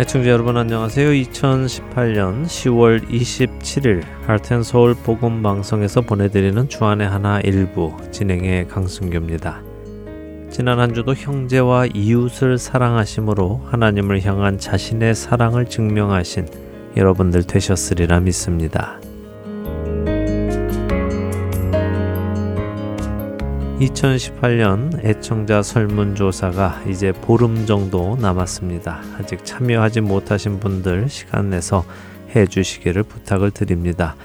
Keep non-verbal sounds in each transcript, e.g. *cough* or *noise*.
애청자 여러분 안녕하세요. 2018년 10월 27일 할텐서울 복음 방송에서 보내드리는 주안의 하나 일부 진행의 강승규입니다. 지난 한 주도 형제와 이웃을 사랑하심으로 하나님을 향한 자신의 사랑을 증명하신 여러분들 되셨으리라 믿습니다. 2018년 애청자 설문조사가 이제 보름 정도 남았습니다. 아직 참여하지 못하신 분들 시간 내서 해 주시기를 부탁을 드립니다.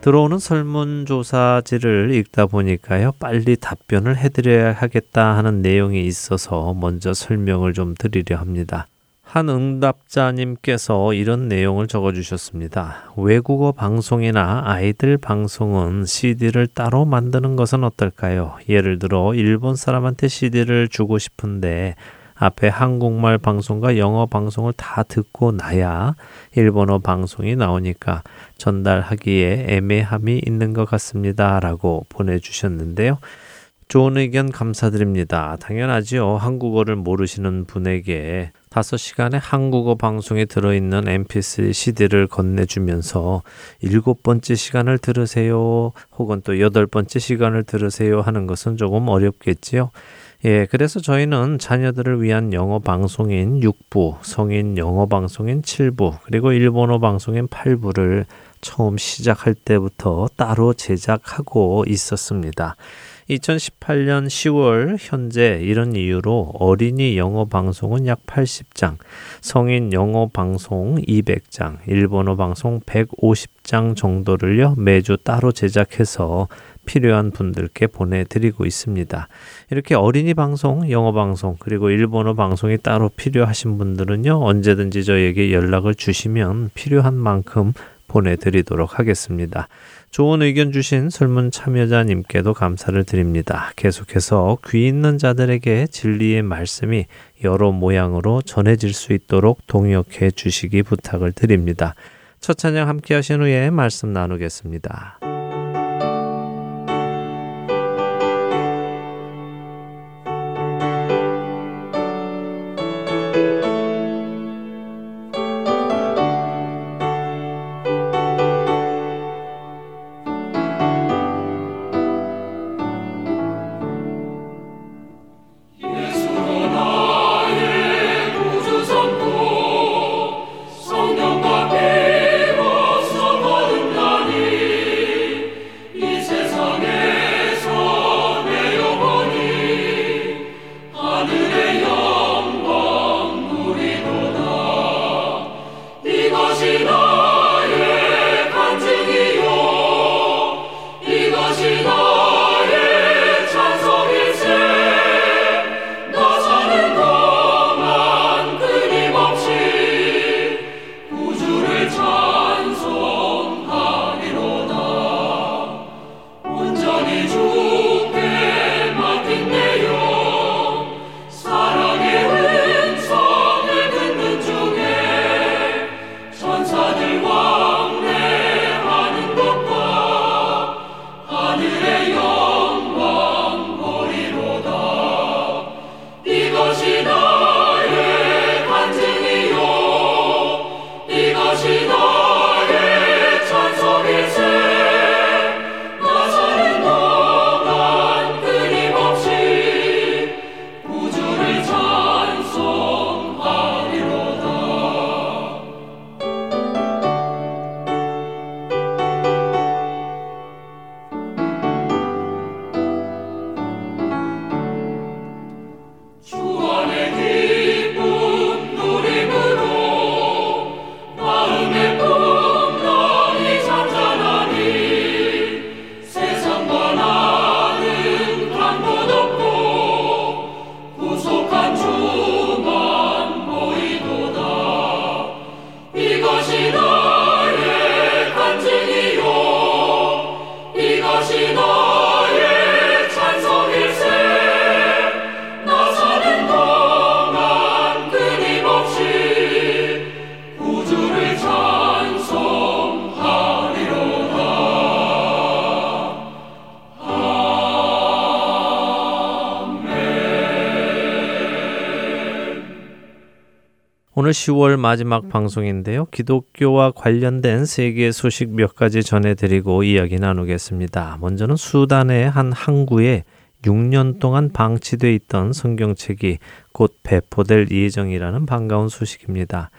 들어오는 설문조사지를 읽다 보니까요, 빨리 답변을 해드려야 하겠다 하는 내용이 있어서 먼저 설명을 좀 드리려 합니다. 한 응답자님께서 이런 내용을 적어 주셨습니다. 외국어 방송이나 아이들 방송은 CD를 따로 만드는 것은 어떨까요? 예를 들어 일본 사람한테 CD를 주고 싶은데 앞에 한국말 방송과 영어 방송을 다 듣고 나야 일본어 방송이 나오니까 전달하기에 애매함이 있는 것 같습니다. 라고 보내주셨는데요. 좋은 의견 감사드립니다. 당연하지요. 한국어를 모르시는 분에게 다섯 시간의 한국어 방송에 들어있는 mp3 CD를 건네주면서 일곱 번째 시간을 들으세요. 혹은 또 여덟 번째 시간을 들으세요 하는 것은 조금 어렵겠지요. 예, 그래서 저희는 자녀들을 위한 영어 방송인 6부, 성인 영어 방송인 7부, 그리고 일본어 방송인 8부를 처음 시작할 때부터 따로 제작하고 있었습니다. 2018년 10월 현재 이런 이유로 어린이 영어 방송은 약 80장, 성인 영어 방송 200장, 일본어 방송 150장 정도를요 매주 따로 제작해서 필요한 분들께 보내드리고 있습니다. 이렇게 어린이 방송, 영어 방송, 그리고 일본어 방송이 따로 필요하신 분들은요, 언제든지 저에게 연락을 주시면 필요한 만큼 보내드리도록 하겠습니다. 좋은 의견 주신 설문 참여자님께도 감사를 드립니다. 계속해서 귀 있는 자들에게 진리의 말씀이 여러 모양으로 전해질 수 있도록 동역해 주시기 부탁을 드립니다. 첫 찬양 함께 하신 후에 말씀 나누겠습니다. 10월 마지막 방송인데요. 기독교와 관련된 세계 소식 몇 가지 전해드리고 이야기 나누겠습니다. 먼저는 수단의 한 항구에 6년 동안 방치돼 있던 성경책이 곧 배포될 예정이라는 반가운 소식입니다.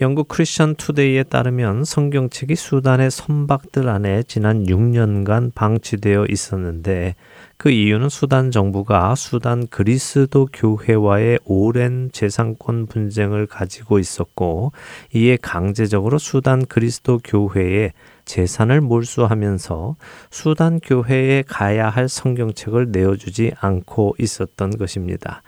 영국 크리스천 투데이에 따르면 성경책이 수단의 선박들 안에 지난 6년간 방치되어 있었는데 그 이유는 수단 정부가 수단 그리스도 교회와의 오랜 재산권 분쟁을 가지고 있었고 이에 강제적으로 수단 그리스도 교회에 재산을 몰수하면서 수단 교회에 가야 할 성경책을 내어주지 않고 있었던 것입니다.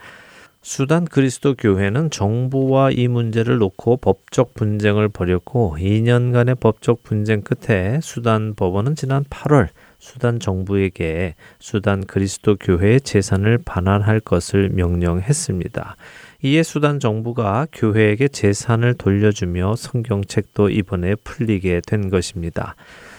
수단 그리스도 교회는 정부와 이 문제를 놓고 법적 분쟁을 벌였고 2년간의 법적 분쟁 끝에 수단 법원은 지난 8월 수단 정부에게 수단 그리스도 교회의 재산을 반환할 것을 명령했습니다. 이에 수단 정부가 교회에게 재산을 돌려주며 성경책도 이번에 풀리게 된 것입니다.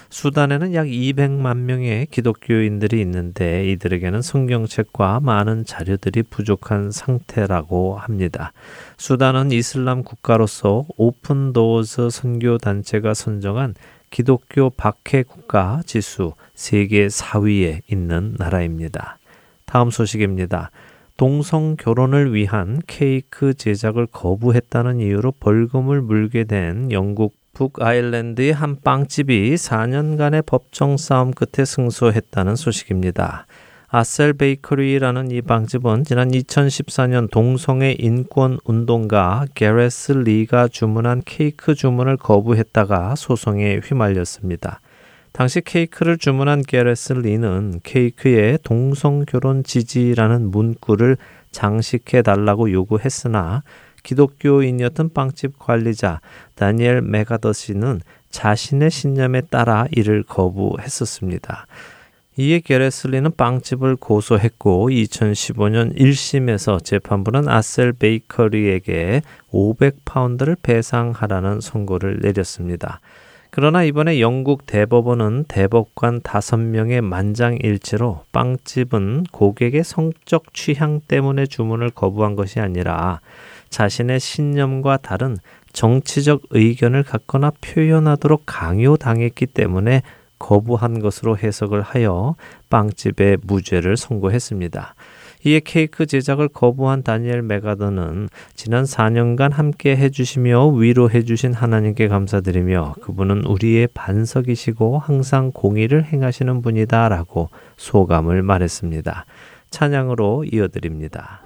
수단에는 약 200만 명의 기독교인들이 있는데 이들에게는 성경책과 많은 자료들이 부족한 상태라고 합니다. 수단은 이슬람 국가로서 오픈 도어스 선교 단체가 선정한 기독교 박해 국가 지수 세계 4위에 있는 나라입니다. 다음 소식입니다. 동성 결혼을 위한 케이크 제작을 거부했다는 이유로 벌금을 물게 된 영국 북아일랜드의 한 빵집이 4년간의 법정 싸움 끝에 승소했다는 소식입니다. 아셀 베이커리라는 이 빵집은 지난 2014년 동성애 인권 운동가 게레스 리가 주문한 케이크 주문을 거부했다가 소송에 휘말렸습니다. 당시 케이크를 주문한 게레스 리는 케이크에 동성 결혼 지지라는 문구를 장식해 달라고 요구했으나 기독교인이었던 빵집 관리자 다니엘 메가더시는 자신의 신념에 따라 이를 거부했었습니다. 이에 게레슬리는 빵집을 고소했고 2015년 1심에서 재판부는 아셀 베이커리에게 500파운드를 배상하라는 선고를 내렸습니다. 그러나 이번에 영국 대법원은 대법관 5명의 만장일치로 빵집은 고객의 성적 취향 때문에 주문을 거부한 것이 아니라 자신의 신념과 다른 정치적 의견을 갖거나 표현하도록 강요당했기 때문에 거부한 것으로 해석을 하여 빵집에 무죄를 선고했습니다. 이에 케이크 제작을 거부한 다니엘 메가더는 지난 4년간 함께 해주시며 위로해 주신 하나님께 감사드리며 그분은 우리의 반석이시고 항상 공의를 행하시는 분이다 라고 소감을 말했습니다. 찬양으로 이어드립니다.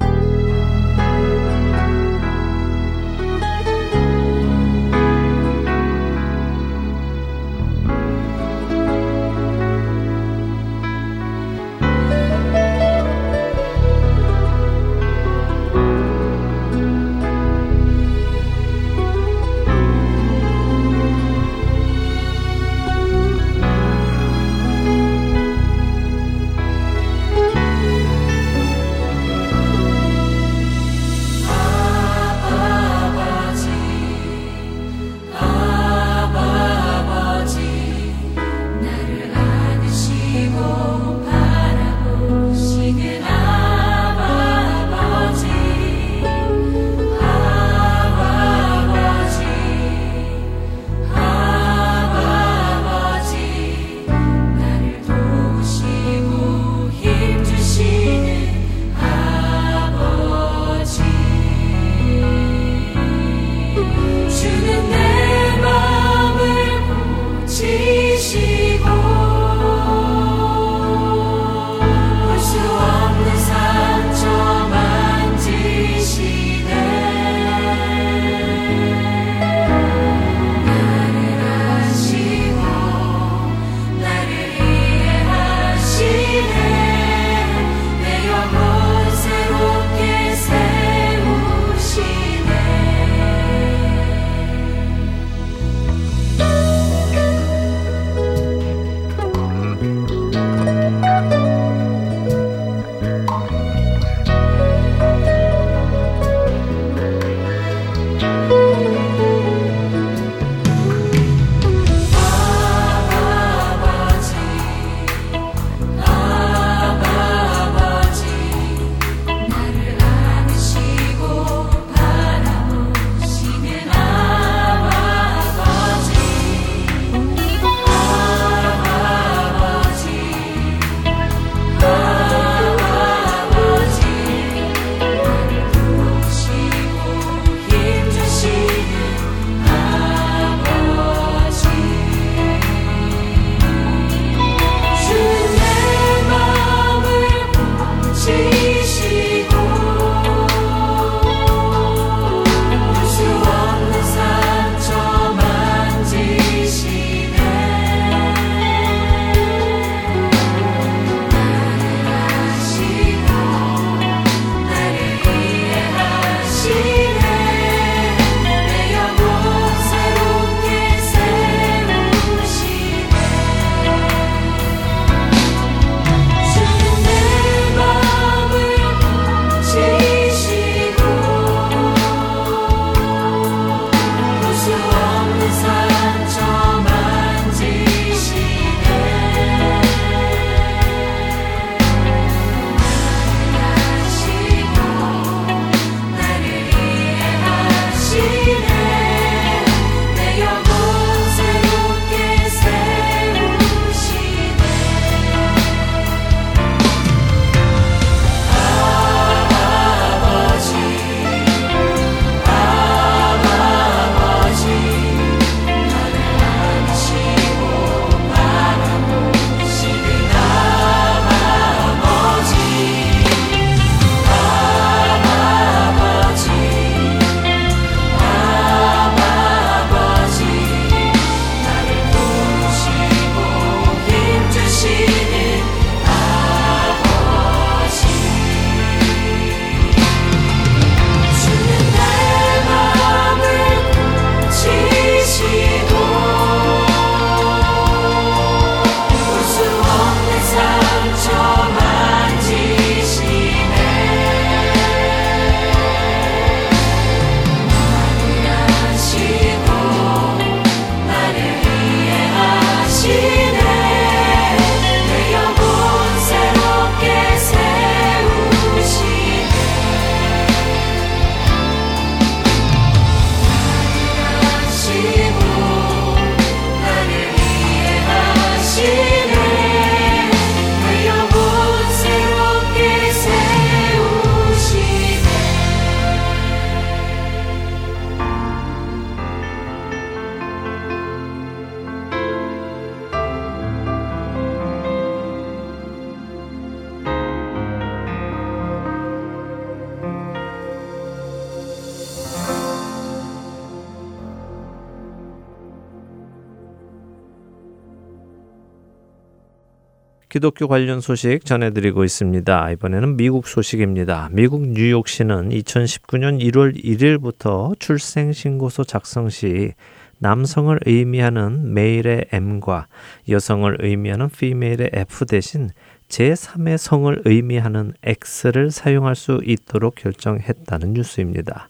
기독교 관련 소식 전해드리고 있습니다. 이번에는 미국 소식입니다. 미국 뉴욕시는 2019년 1월 1일부터 출생신고서 작성 시 남성을 의미하는 메일의 M과 여성을 의미하는 female의 F 대신 제3의 성을 의미하는 X를 사용할 수 있도록 결정했다는 뉴스입니다.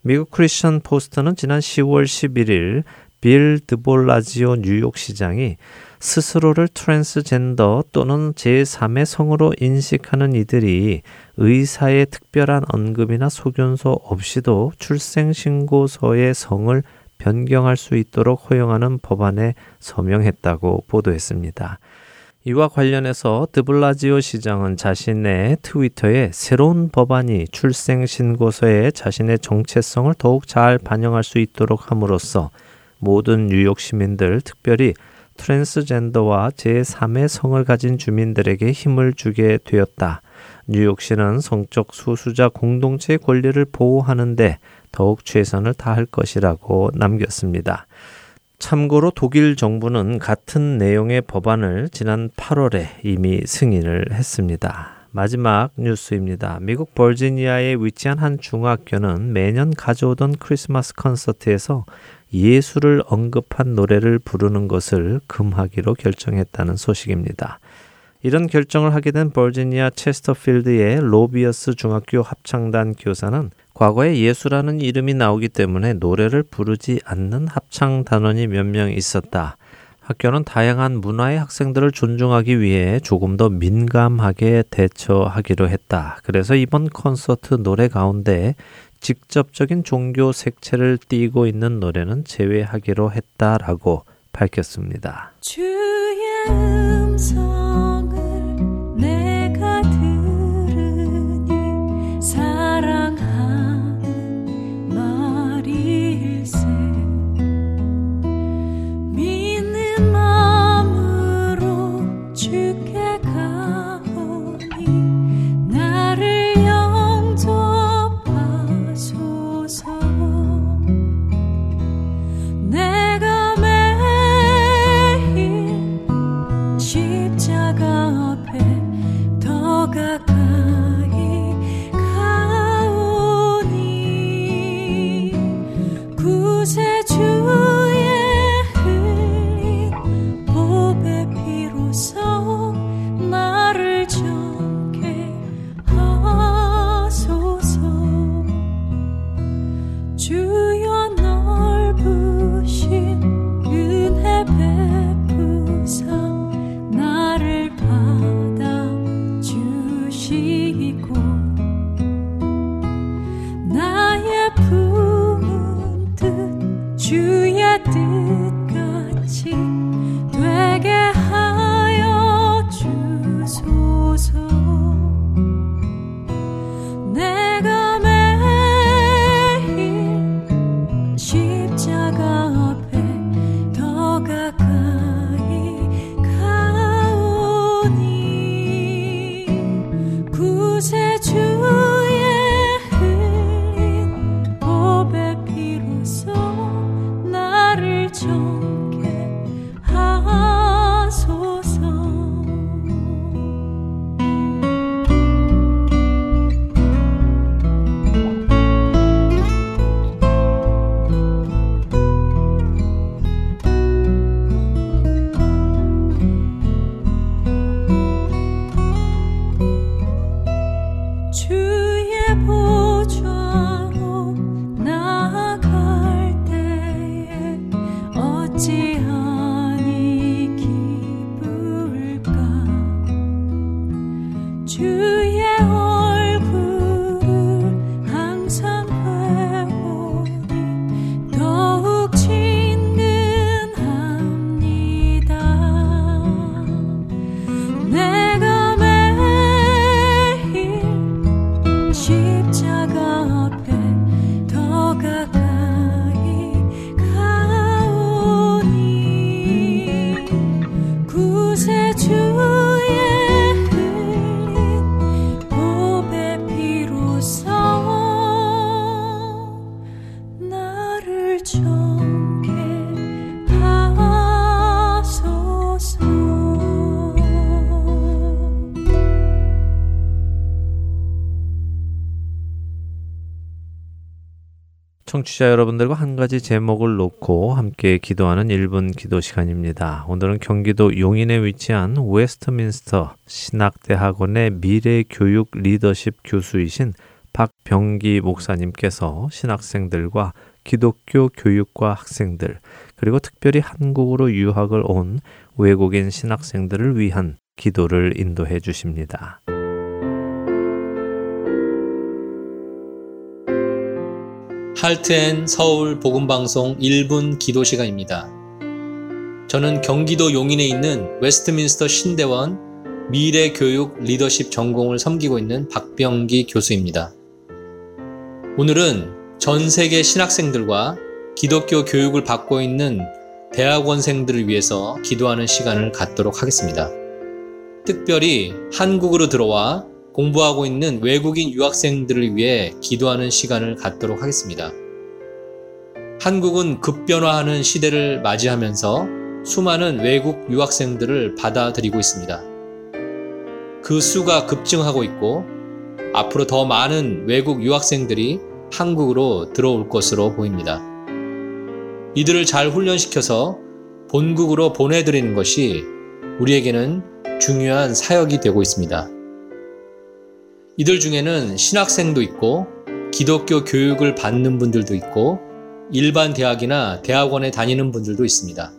미국 크리스천 포스트는 지난 10월 11일 빌 드블라지오 뉴욕시장이 스스로를 트랜스젠더 또는 제3의 성으로 인식하는 이들이 의사의 특별한 언급이나 소견서 없이도 출생신고서의 성을 변경할 수 있도록 허용하는 법안에 서명했다고 보도했습니다. 이와 관련해서 드블라지오 시장은 자신의 트위터에 새로운 법안이 출생신고서에 자신의 정체성을 더욱 잘 반영할 수 있도록 함으로써 모든 뉴욕 시민들, 특별히 트랜스젠더와 제3의 성을 가진 주민들에게 힘을 주게 되었다. 뉴욕시는 성적 수수자 공동체의 권리를 보호하는데 더욱 최선을 다할 것이라고 남겼습니다. 참고로 독일 정부는 같은 내용의 법안을 지난 8월에 이미 승인을 했습니다. 마지막 뉴스입니다. 미국 버지니아에 위치한 한 중학교는 매년 가져오던 크리스마스 콘서트에서 예수를 언급한 노래를 부르는 것을 금하기로 결정했다는 소식입니다. 이런 결정을 하게 된 버지니아 체스터필드의 로비어스 중학교 합창단 교사는 과거에 예수라는 이름이 나오기 때문에 노래를 부르지 않는 합창 단원이 몇 명 있었다. 학교는 다양한 문화의 학생들을 존중하기 위해 조금 더 민감하게 대처하기로 했다. 그래서 이번 콘서트 노래 가운데 직접적인 종교 색채를 띠고 있는 노래는 제외하기로 했다라고 밝혔습니다. 주의 음성을 내 청취자 여러분들과 한 가지 제목을 놓고 함께 기도하는 1분 기도 시간입니다. 오늘은 경기도 용인에 위치한 웨스트민스터 신학대학원의 미래교육 리더십 교수이신 박병기 목사님께서 신학생들과 기독교 교육과 학생들, 그리고 특별히 한국으로 유학을 온 외국인 신학생들을 위한 기도를 인도해 주십니다. Heart and Soul 복음방송 1분 기도 시간입니다. 저는 경기도 용인에 있는 웨스트민스터 신대원 미래교육 리더십 전공을 섬기고 있는 박병기 교수입니다. 오늘은 전 세계 신학생들과 기독교 교육을 받고 있는 대학원생들을 위해서 기도하는 시간을 갖도록 하겠습니다. 특별히 한국으로 들어와 공부하고 있는 외국인 유학생들을 위해 기도하는 시간을 갖도록 하겠습니다. 한국은 급변화하는 시대를 맞이하면서 수많은 외국 유학생들을 받아들이고 있습니다. 그 수가 급증하고 있고 앞으로 더 많은 외국 유학생들이 한국으로 들어올 것으로 보입니다. 이들을 잘 훈련시켜서 본국으로 보내드리는 것이 우리에게는 중요한 사역이 되고 있습니다. 이들 중에는 신학생도 있고 기독교 교육을 받는 분들도 있고 일반 대학이나 대학원에 다니는 분들도 있습니다.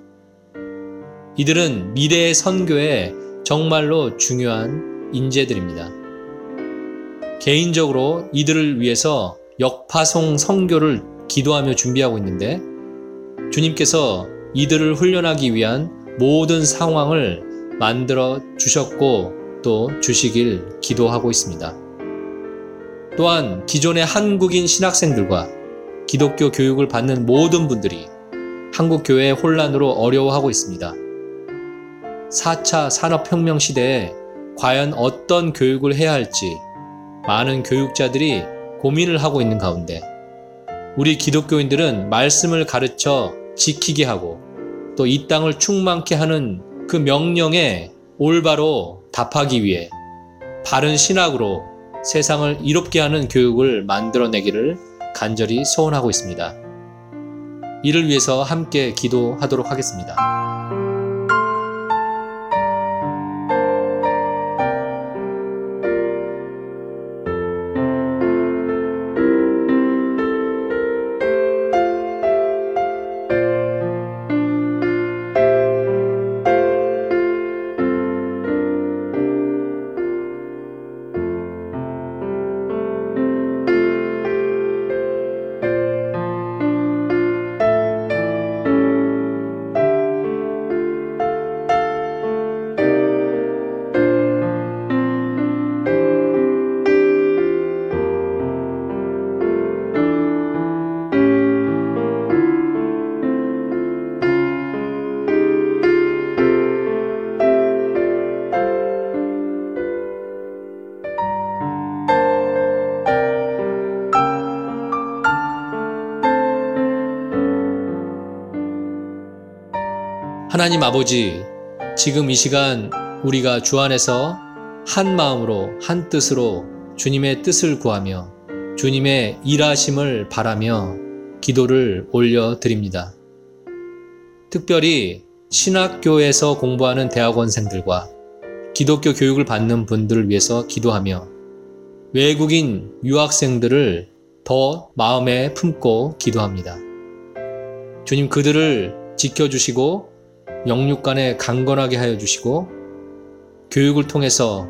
이들은 미래의 선교에 정말로 중요한 인재들입니다. 개인적으로 이들을 위해서 역파송 선교를 기도하며 준비하고 있는데 주님께서 이들을 훈련하기 위한 모든 상황을 만들어 주셨고 또 주시길 기도하고 있습니다. 또한 기존의 한국인 신학생들과 기독교 교육을 받는 모든 분들이 한국 교회의 혼란으로 어려워하고 있습니다. 4차 산업혁명 시대에 과연 어떤 교육을 해야 할지 많은 교육자들이 고민을 하고 있는 가운데 우리 기독교인들은 말씀을 가르쳐 지키게 하고 또 이 땅을 충만케 하는 그 명령에 올바로 답하기 위해 바른 신학으로 세상을 이롭게 하는 교육을 만들어내기를 간절히 소원하고 있습니다. 이를 위해서 함께 기도하도록 하겠습니다. 하나님 아버지, 지금 이 시간 우리가 주 안에서 한 마음으로, 한 뜻으로 주님의 뜻을 구하며 주님의 일하심을 바라며 기도를 올려 드립니다. 특별히 신학교에서 공부하는 대학원생들과 기독교 교육을 받는 분들을 위해서 기도하며 외국인 유학생들을 더 마음에 품고 기도합니다. 주님 그들을 지켜주시고 영육간에 강건하게 하여 주시고 교육을 통해서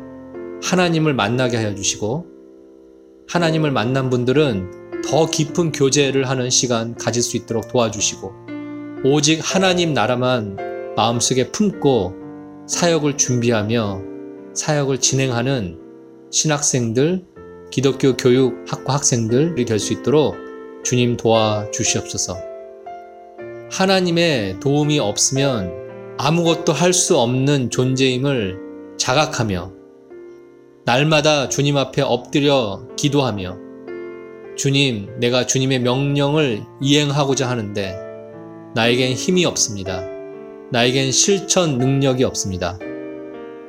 하나님을 만나게 하여 주시고 하나님을 만난 분들은 더 깊은 교제를 하는 시간 가질 수 있도록 도와주시고 오직 하나님 나라만 마음속에 품고 사역을 준비하며 사역을 진행하는 신학생들, 기독교 교육 학과 학생들이 될 수 있도록 주님 도와주시옵소서. 하나님의 도움이 없으면 아무것도 할 수 없는 존재임을 자각하며 날마다 주님 앞에 엎드려 기도하며 주님, 내가 주님의 명령을 이행하고자 하는데 나에겐 힘이 없습니다. 나에겐 실천 능력이 없습니다.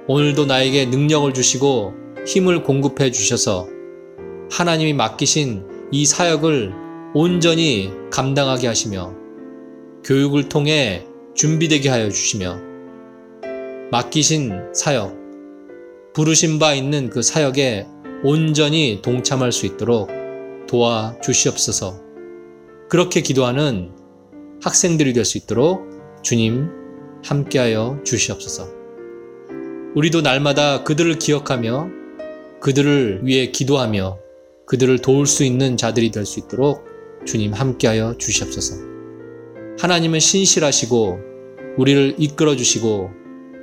오늘도 나에게 능력을 주시고 힘을 공급해 주셔서 하나님이 맡기신 이 사역을 온전히 감당하게 하시며 교육을 통해 준비되게 하여 주시며 맡기신 사역, 부르신 바 있는 그 사역에 온전히 동참할 수 있도록 도와 주시옵소서. 그렇게 기도하는 학생들이 될 수 있도록 주님 함께하여 주시옵소서. 우리도 날마다 그들을 기억하며 그들을 위해 기도하며 그들을 도울 수 있는 자들이 될 수 있도록 주님 함께하여 주시옵소서. 하나님은 신실하시고 우리를 이끌어 주시고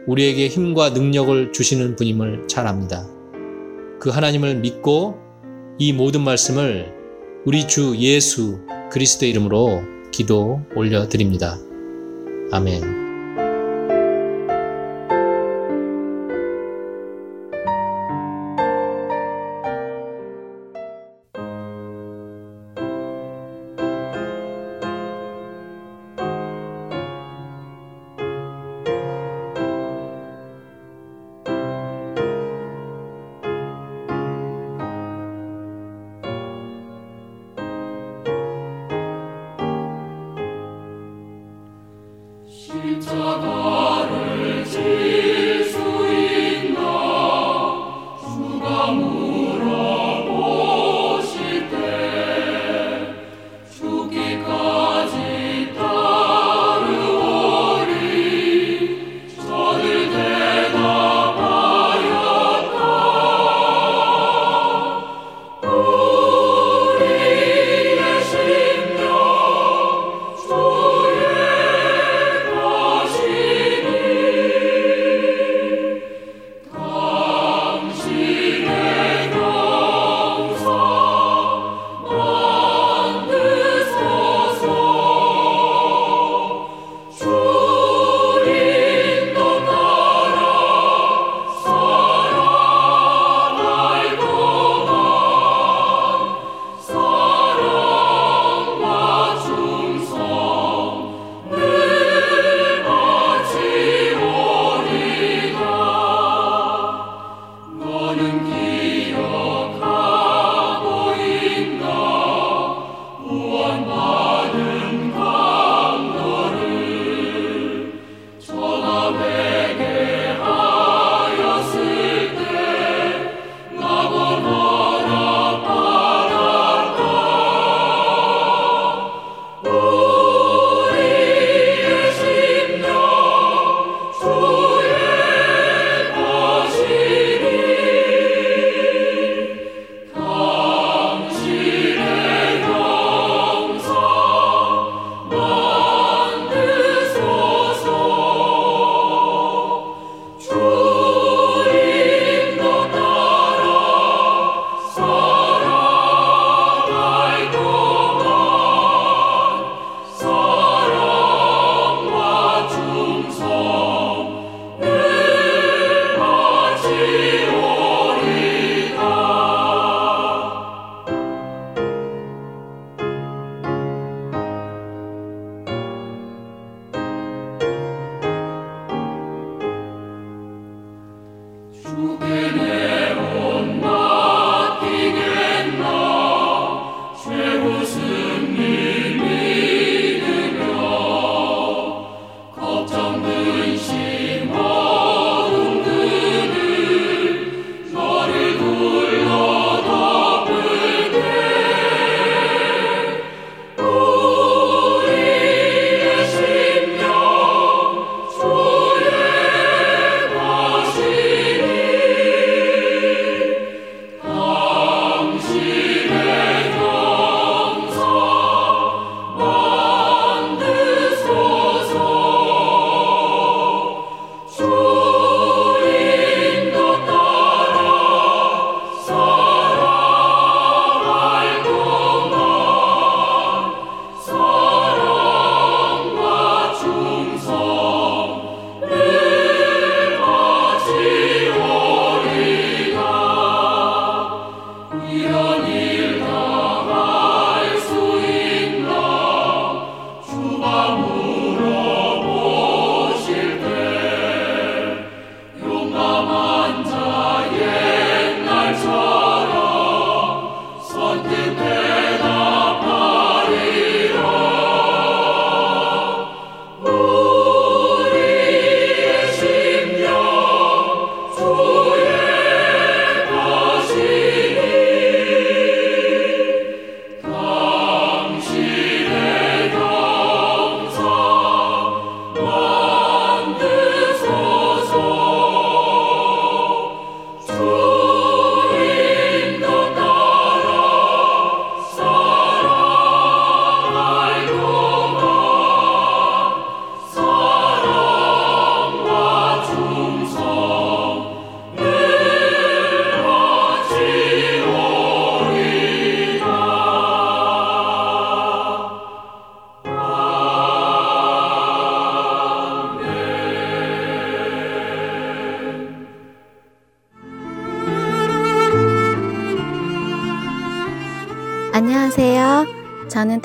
우리에게 힘과 능력을 주시는 분임을 잘 압니다. 그 하나님을 믿고 이 모든 말씀을 우리 주 예수 그리스도의 이름으로 기도 올려드립니다. 아멘.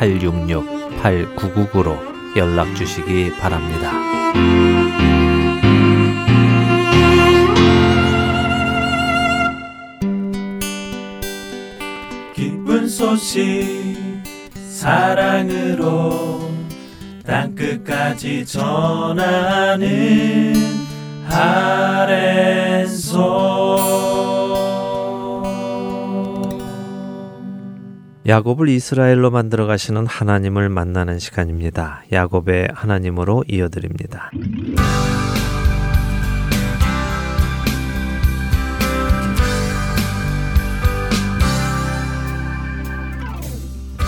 602-866-8999로 연락 주시기 바랍니다. 기쁜 소식 사랑으로 땅끝까지 전하는 아랜소 야곱을 이스라엘로 만들어 가시는 하나님을 만나는 시간입니다. 야곱의 하나님으로 이어드립니다.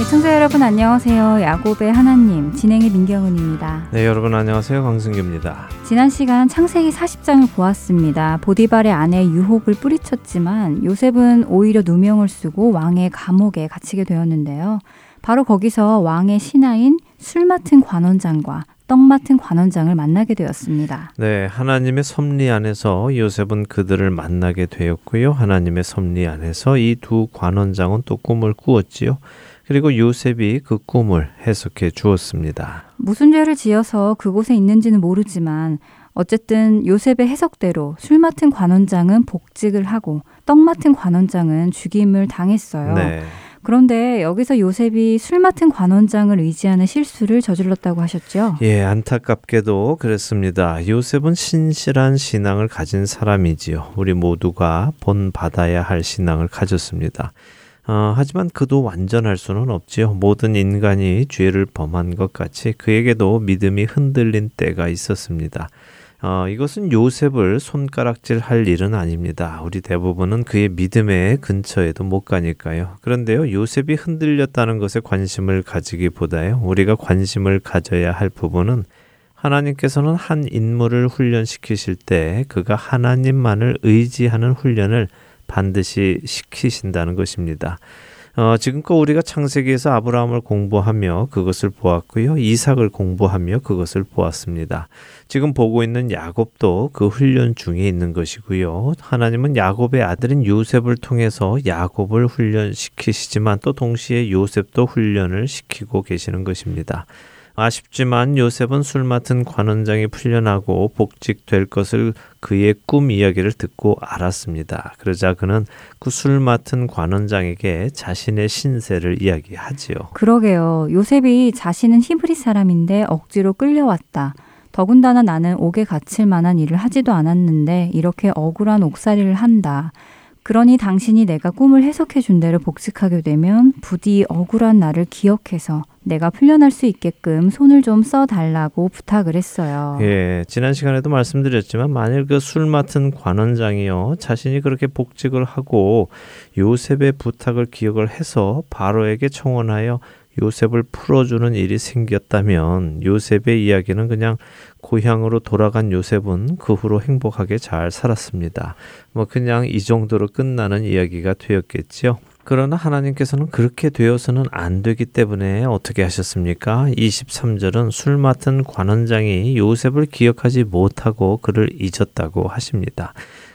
애청자 네, 여러분 안녕하세요. 야곱의 하나님 진행의 민경은입니다. 네, 여러분 안녕하세요. 광승규입니다. 지난 시간 창세기 40장을 보았습니다. 보디발의 아내 유혹을 뿌리쳤지만 요셉은 오히려 누명을 쓰고 왕의 감옥에 갇히게 되었는데요. 바로 거기서 왕의 신하인 술 맡은 관원장과 떡 맡은 관원장을 만나게 되었습니다. 네, 하나님의 섭리 안에서 요셉은 그들을 만나게 되었고요. 하나님의 섭리 안에서 이 두 관원장은 또 꿈을 꾸었지요. 그리고 요셉이 그 꿈을 해석해 주었습니다. 무슨 죄를 지어서 그곳에 있는지는 모르지만 어쨌든 요셉의 해석대로 술 맡은 관원장은 복직을 하고 떡 맡은 관원장은 죽임을 당했어요. 네. 그런데 여기서 요셉이 술 맡은 관원장을 의지하는 실수를 저질렀다고 하셨죠? 예, 안타깝게도 그랬습니다. 요셉은 신실한 신앙을 가진 사람이지요. 우리 모두가 본받아야 할 신앙을 가졌습니다. 어, 하지만 그도 완전할 수는 없지요. 모든 인간이 죄를 범한 것 같이 그에게도 믿음이 흔들린 때가 있었습니다. 어, 이것은 요셉을 손가락질 할 일은 아닙니다. 우리 대부분은 그의 믿음의 근처에도 못 가니까요. 그런데요, 요셉이 흔들렸다는 것에 관심을 가지기보다요, 우리가 관심을 가져야 할 부분은 하나님께서는 한 인물을 훈련시키실 때 그가 하나님만을 의지하는 훈련을 반드시 시키신다는 것입니다. 어, 지금껏 우리가 창세기에서 아브라함을 공부하며 그것을 보았고요. 이삭을 공부하며 그것을 보았습니다. 지금 보고 있는 야곱도 그 훈련 중에 있는 것이고요. 하나님은 야곱의 아들인 요셉을 통해서 야곱을 훈련시키시지만 또 동시에 요셉도 훈련을 시키고 계시는 것입니다. 아쉽지만 요셉은 술 맡은 관원장이 풀려나고 복직될 것을 그의 꿈 이야기를 듣고 알았습니다. 그러자 그는 그 술 맡은 관원장에게 자신의 신세를 이야기하지요. 그러게요. 요셉이 자신은 히브리 사람인데 억지로 끌려왔다. 더군다나 나는 옥에 갇힐 만한 일을 하지도 않았는데 이렇게 억울한 옥살이를 한다. 그러니 당신이 내가 꿈을 해석해 준 대로 복직하게 되면 부디 억울한 나를 기억해서 내가 풀려날 수 있게끔 손을 좀 써달라고 부탁을 했어요. 예, 지난 시간에도 말씀드렸지만 만일 그 술 맡은 관원장이요 자신이 그렇게 복직을 하고 요셉의 부탁을 기억을 해서 바로에게 청원하여 요셉을 풀어주는 일이 생겼다면 요셉의 이야기는 그냥 고향으로 돌아간 요셉은 그 후로 행복하게 잘 살았습니다. 뭐 그냥 이 정도로 끝나는 이야기가 되었겠지요. 그러나 하나님께서는 그렇게 되어서는 안 되기 때문에 어떻게 하셨습니까? 23절은 술 맡은 관원장이 요셉을 기억하지 못하고 그를 잊었다고 하십니다.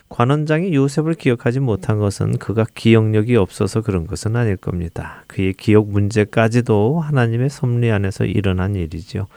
관원장이 요셉을 기억하지 못한 것은 그가 기억력이 없어서 그런 것은 아닐 겁니다. 그의 기억 문제까지도 하나님의 섭리 안에서 일어난 일이죠.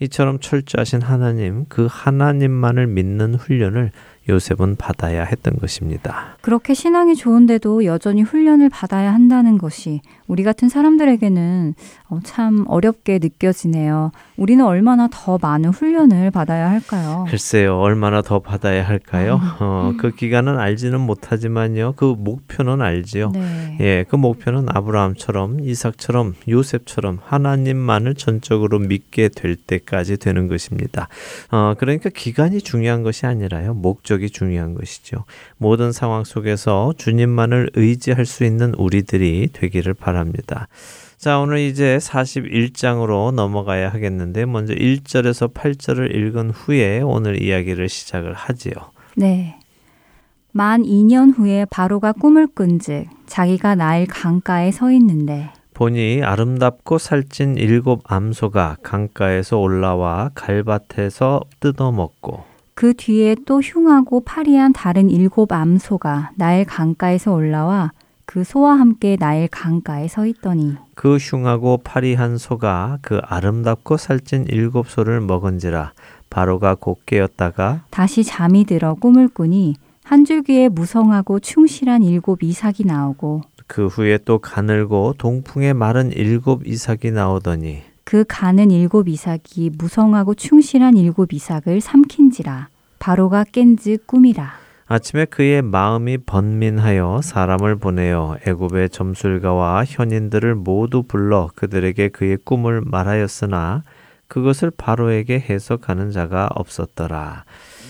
이처럼 철저하신 하나님, 그 하나님만을 믿는 훈련을 요셉은 받아야 했던 것입니다. 그렇게 신앙이 좋은데도 여전히 훈련을 받아야 한다는 것이 우리 같은 사람들에게는 어, 참 어렵게 느껴지네요. 우리는 얼마나 더 많은 훈련을 받아야 할까요? 글쎄요, 얼마나 더 받아야 할까요? 아. 어, 그 기간은 알지는 못하지만요, 그 목표는 알지요. 네. 예, 그 목표는 아브라함처럼, 이삭처럼, 요셉처럼 하나님만을 전적으로 믿게 될 때까지 되는 것입니다. 어, 그러니까 기간이 중요한 것이 아니라요, 목적 목적이 중요한 것이죠. 모든 상황 속에서 주님만을 의지할 수 있는 우리들이 되기를 바랍니다. 자, 오늘 이제 41장으로 넘어가야 하겠는데 먼저 1절에서 8절을 읽은 후에 오늘 이야기를 시작을 하지요. 네. 만 2년 후에 바로가 꿈을 꾼즉 자기가 나일 강가에 서 있는데 보니 아름답고 살찐 일곱 암소가 강가에서 올라와 갈밭에서 뜯어먹고 그 뒤에 또 흉하고 파리한 다른 일곱 암소가 나일 강가에서 올라와 그 소와 함께 나일 강가에 서 있더니 그 흉하고 파리한 소가 그 아름답고 살찐 일곱 소를 먹은지라 바로가 곧 깨었다가 다시 잠이 들어 꿈을 꾸니 한 줄기에 무성하고 충실한 일곱 이삭이 나오고 그 후에 또 가늘고 동풍에 마른 일곱 이삭이 나오더니 그 가는 일곱 이삭이 무성하고 충실한 일곱 이삭을 삼킨지라 바로가 깬즉 꿈이라 아침에 그의 마음이 번민하여 사람을 보내어 애굽의 점술가와 현인들을 모두 불러 그들에게 그의 꿈을 말하였으나 그것을 바로에게 해석하는 자가 없었더라.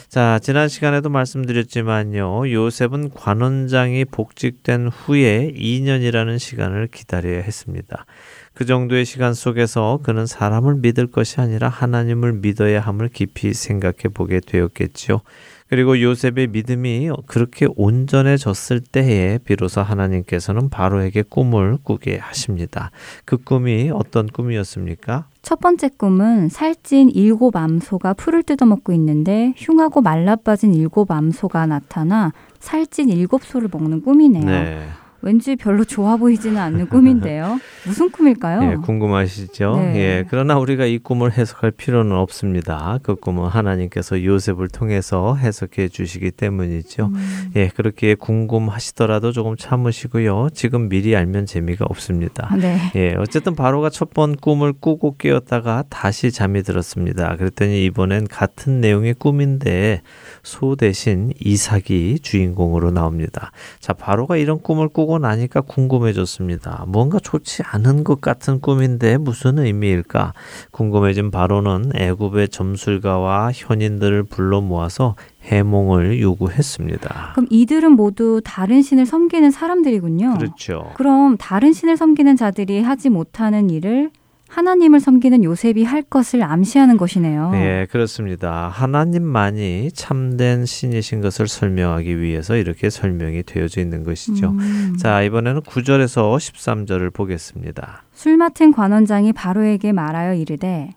자, 지난 시간에도 말씀드렸지만요. 요셉은 관원장이 복직된 후에 2년이라는 시간을 기다려야 했습니다. 그 정도의 시간 속에서 그는 사람을 믿을 것이 아니라 하나님을 믿어야 함을 깊이 생각해 보게 되었겠지요. 그리고 요셉의 믿음이 그렇게 온전해졌을 때에 비로소 하나님께서는 바로에게 꿈을 꾸게 하십니다. 그 꿈이 어떤 꿈이었습니까? 첫 번째 꿈은 살찐 일곱 암소가 풀을 뜯어먹고 있는데 흉하고 말라빠진 일곱 암소가 나타나 살찐 일곱 소를 먹는 꿈이네요. 네. 왠지 별로 좋아 보이지는 않는 꿈인데요. *laughs* 무슨 꿈일까요? 예, 궁금하시죠? 네. 예, 그러나 우리가 이 꿈을 해석할 필요는 없습니다. 그 꿈은 하나님께서 요셉을 통해서 해석해 주시기 때문이죠. 음. 예, 그렇게 궁금하시더라도 조금 참으시고요. 지금 미리 알면 재미가 없습니다. 아, 네. 예, 어쨌든 바로가 첫 번 꿈을 꾸고 깨었다가 다시 잠이 들었습니다. 그랬더니 이번엔 같은 내용의 꿈인데 소 대신 이삭이 주인공으로 나옵니다. 자, 바로가 이런 꿈을 꾸고 나니까 궁금해졌습니다. 뭔가 좋지 않은 것 같은 꿈인데 무슨 의미일까? 궁금해진 바로는 애굽의 점술가와 현인들을 불러 모아서 해몽을 요구했습니다. 그럼 이들은 모두 다른 신을 섬기는 사람들이군요. 그렇죠. 그럼 다른 신을 섬기는 자들이 하지 못하는 일을 하나님을 섬기는 요셉이 할 것을 암시하는 것이네요. 예, 그렇습니다. 하나님만이 참된 신이신 것을 설명하기 위해서 이렇게 설명이 되어져 있는 것이죠. 음. 자, 이번에는 9절에서 13절을 보겠습니다. 술 맡은 관원장이 바로에게 말하여 이르되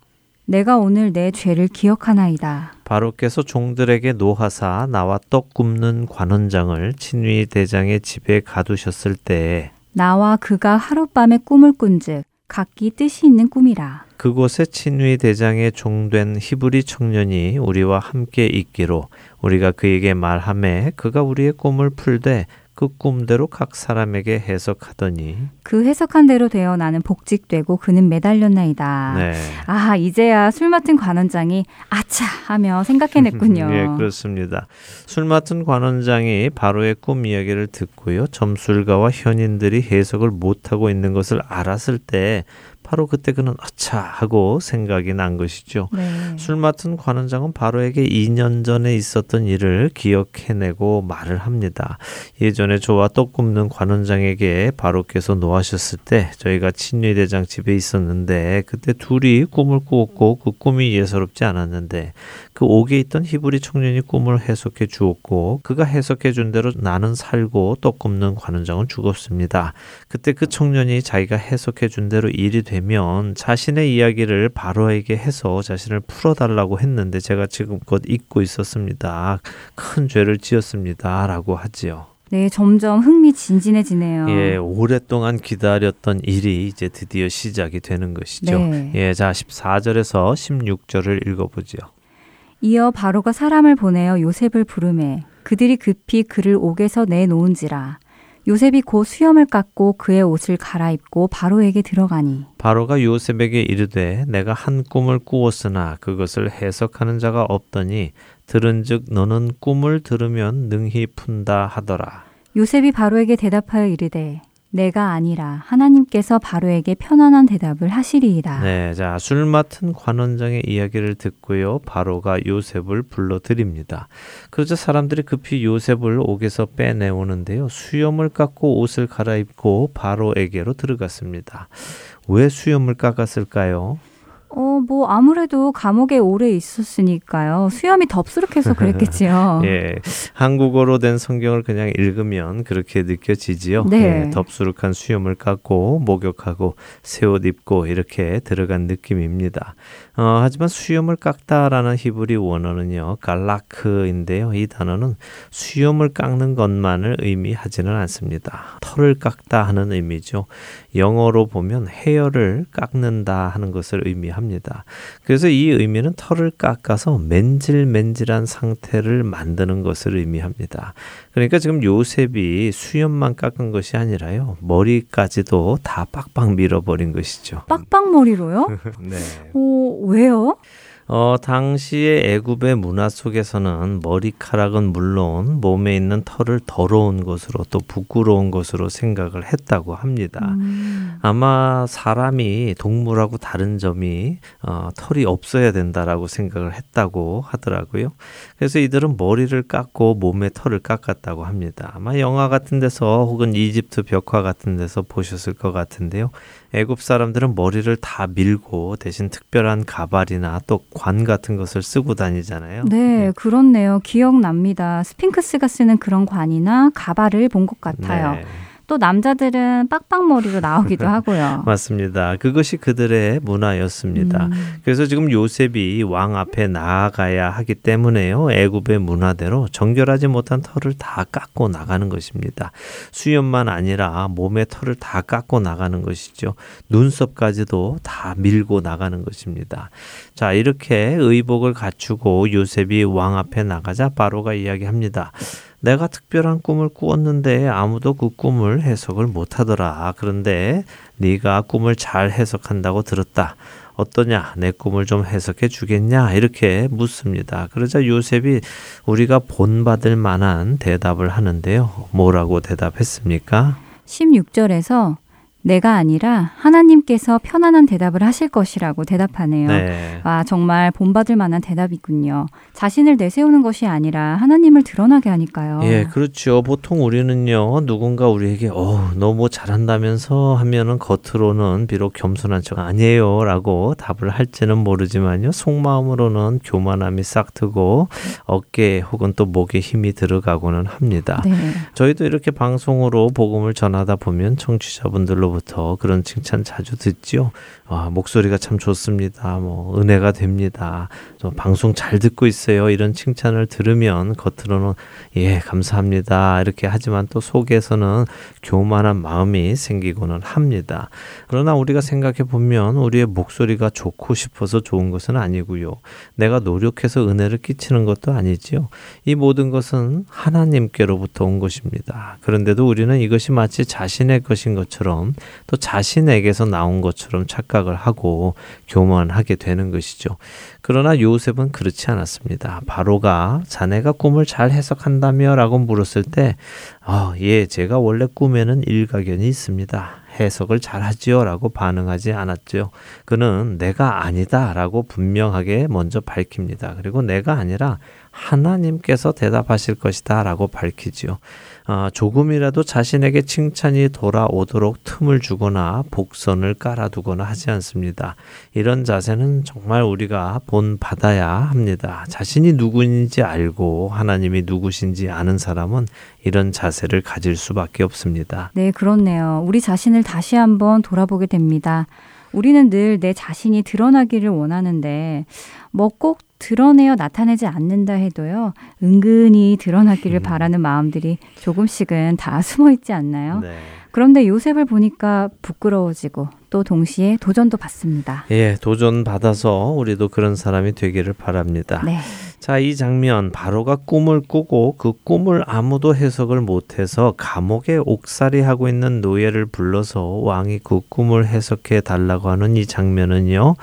내가 오늘 내 죄를 기억하나이다. 바로께서 종들에게 노하사 나와 떡 굽는 관원장을 친위 대장의 집에 가두셨을 때에 나와 그가 하룻밤에 꿈을 꾼즉 각기 뜻이 있는 꿈이라. 그곳에 친위 대장의 종된 히브리 청년이 우리와 함께 있기로 우리가 그에게 말하매 그가 우리의 꿈을 풀되 그 꿈대로 각 사람에게 해석하더니 그 해석한 대로 되어 나는 복직되고 그는 매달렸나이다. 네. 아 이제야 술 맡은 관원장이 아차 하며 생각해냈군요. *laughs* 예, 그렇습니다. 술 맡은 관원장이 바로의 꿈 이야기를 듣고요. 점술가와 현인들이 해석을 못하고 있는 것을 알았을 때 바로 그때 그는 아차 하고 생각이 난 것이죠. 네. 술 맡은 관원장은 바로에게 2년 전에 있었던 일을 기억해내고 말을 합니다. 예전에 저와 떡 굽는 관원장에게 바로께서 노하셨을 때 저희가 친위대장 집에 있었는데 그때 둘이 꿈을 꾸었고 그 꿈이 예사롭지 않았는데 그 옥에 있던 히브리 청년이 꿈을 해석해 주었고 그가 해석해 준 대로 나는 살고 떡 굽는 관원장은 죽었습니다. 그때 그 청년이 자기가 해석해 준 대로 일이 되면 자신의 이야기를 바로에게 해서 자신을 풀어달라고 했는데 제가 지금껏 잊고 있었습니다. 큰 죄를 지었습니다. 라고 하지요. 네, 점점 흥미진진해지네요. 예, 오랫동안 기다렸던 일이 이제 드디어 시작이 되는 것이죠. 네. 예, 자, 14절에서 16절을 읽어보지요. 이어 바로가 사람을 보내어 요셉을 부르매 그들이 급히 그를 옥에서 내놓은지라 요셉이 곧 수염을 깎고 그의 옷을 갈아입고 바로에게 들어가니 바로가 요셉에게 이르되 내가 한 꿈을 꾸었으나 그것을 해석하는 자가 없더니 들은즉 너는 꿈을 들으면 능히 푼다 하더라. 요셉이 바로에게 대답하여 이르되 내가 아니라 하나님께서 바로에게 편안한 대답을 하시리이다. 네, 자, 술 맡은 관원장의 이야기를 듣고요. 바로가 요셉을 불러 드립니다. 그러자 사람들이 급히 요셉을 옥에서 빼내오는데요. 수염을 깎고 옷을 갈아입고 바로에게로 들어갔습니다. 왜 수염을 깎았을까요? 어, 뭐 아무래도 감옥에 오래 있었으니까요. 수염이 덥수룩해서 그랬겠지요. *laughs* 예, 한국어로 된 성경을 그냥 읽으면 그렇게 느껴지지요. 네. 예, 덥수룩한 수염을 깎고 목욕하고 새 옷 입고 이렇게 들어간 느낌입니다. 어, 하지만 수염을 깎다라는 히브리 원어는요, 갈라크인데요. 이 단어는 수염을 깎는 것만을 의미하지는 않습니다. 털을 깎다 하는 의미죠. 영어로 보면 헤어를 깎는다 하는 것을 의미합니다. 그래서 이 의미는 털을 깎아서 맨질맨질한 상태를 만드는 것을 의미합니다. 그러니까 지금 요셉이 수염만 깎은 것이 아니라요. 머리까지도 다 빡빡 밀어버린 것이죠. 빡빡 머리로요? *laughs* 네. 오, 왜요? 어, 당시의 애굽의 문화 속에서는 머리카락은 물론 몸에 있는 털을 더러운 것으로 또 부끄러운 것으로 생각을 했다고 합니다. 음. 아마 사람이 동물하고 다른 점이 어, 털이 없어야 된다라고 생각을 했다고 하더라고요. 그래서 이들은 머리를 깎고 몸에 털을 깎았다고 합니다. 아마 영화 같은 데서 혹은 이집트 벽화 같은 데서 보셨을 것 같은데요. 애굽 사람들은 머리를 다 밀고 대신 특별한 가발이나 또 관 같은 것을 쓰고 다니잖아요. 네, 그렇네요. 기억납니다. 스핑크스가 쓰는 그런 관이나 가발을 본 것 같아요. 네. 또 남자들은 빡빡머리로 나오기도 *laughs* 하고요. 맞습니다. 그것이 그들의 문화였습니다. 음. 그래서 지금 요셉이 왕 앞에 나아가야 하기 때문에요. 애굽의 문화대로 정결하지 못한 털을 다 깎고 나가는 것입니다. 수염만 아니라 몸의 털을 다 깎고 나가는 것이죠. 눈썹까지도 다 밀고 나가는 것입니다. 자, 이렇게 의복을 갖추고 요셉이 왕 앞에 나가자 바로가 이야기합니다. 내가 특별한 꿈을 꾸었는데 아무도 그 꿈을 해석을 못하더라. 그런데 네가 꿈을 잘 해석한다고 들었다. 어떠냐? 내 꿈을 좀 해석해 주겠냐? 이렇게 묻습니다. 그러자 요셉이 우리가 본받을 만한 대답을 하는데요. 뭐라고 대답했습니까? 16절에서 내가 아니라 하나님께서 편안한 대답을 하실 것이라고 대답하네요. 네. 아, 정말 본받을 만한 대답이군요. 자신을 내세우는 것이 아니라 하나님을 드러나게 하니까요. 예, 그렇죠. 보통 우리는요, 누군가 우리에게, 어, 너 뭐 잘한다면서 하면은 겉으로는 비록 겸손한 척 아니에요. 라고 답을 할지는 모르지만요, 속마음으로는 교만함이 싹 트고 어깨 혹은 또 목에 힘이 들어가고는 합니다. 네. 저희도 이렇게 방송으로 복음을 전하다 보면 청취자분들로 부터 그런 칭찬 자주 듣지요. 와, 목소리가 참 좋습니다. 뭐, 은혜가 됩니다. 또 방송 잘 듣고 있어요. 이런 칭찬을 들으면 겉으로는 예, 감사합니다. 이렇게 하지만 또 속에서는 교만한 마음이 생기고는 합니다. 그러나 우리가 생각해 보면 우리의 목소리가 좋고 싶어서 좋은 것은 아니고요. 내가 노력해서 은혜를 끼치는 것도 아니지요. 이 모든 것은 하나님께로부터 온 것입니다. 그런데도 우리는 이것이 마치 자신의 것인 것처럼 또 자신에게서 나온 것처럼 착 각을 하고 교만하게 되는 것이죠. 그러나 요셉은 그렇지 않았습니다. 바로가 자네가 꿈을 잘 해석한다며 라고 물었을 때, 아, 예, 제가 원래 꿈에는 일가견이 있습니다. 해석을 잘 하지요 라고 반응하지 않았죠. 그는 내가 아니다 라고 분명하게 먼저 밝힙니다. 그리고 내가 아니라 하나님께서 대답하실 것이다 라고 밝히지요. 아, 조금이라도 자신에게 칭찬이 돌아오도록 틈을 주거나 복선을 깔아두거나 하지 않습니다. 이런 자세는 정말 우리가 본 받아야 합니다. 자신이 누구인지 알고 하나님이 누구신지 아는 사람은 이런 자세를 가질 수밖에 없습니다. 네, 그렇네요. 우리 자신을 다시 한번 돌아보게 됩니다. 우리는 늘 내 자신이 드러나기를 원하는데, 뭐 꼭 드러내어 나타내지 않는다 해도요, 은근히 드러나기를 음. 바라는 마음들이 조금씩은 다 숨어 있지 않나요? 네. 그런데 요셉을 보니까 부끄러워지고 또 동시에 도전도 받습니다. 예, 도전 받아서 우리도 그런 사람이 되기를 바랍니다. 네. 자, 이 장면 바로가 꿈을 꾸고 그 꿈을 아무도 해석을 못해서 감옥에 옥살이 하고 있는 노예를 불러서 왕이 그 꿈을 해석해 달라고 하는 이 장면은요.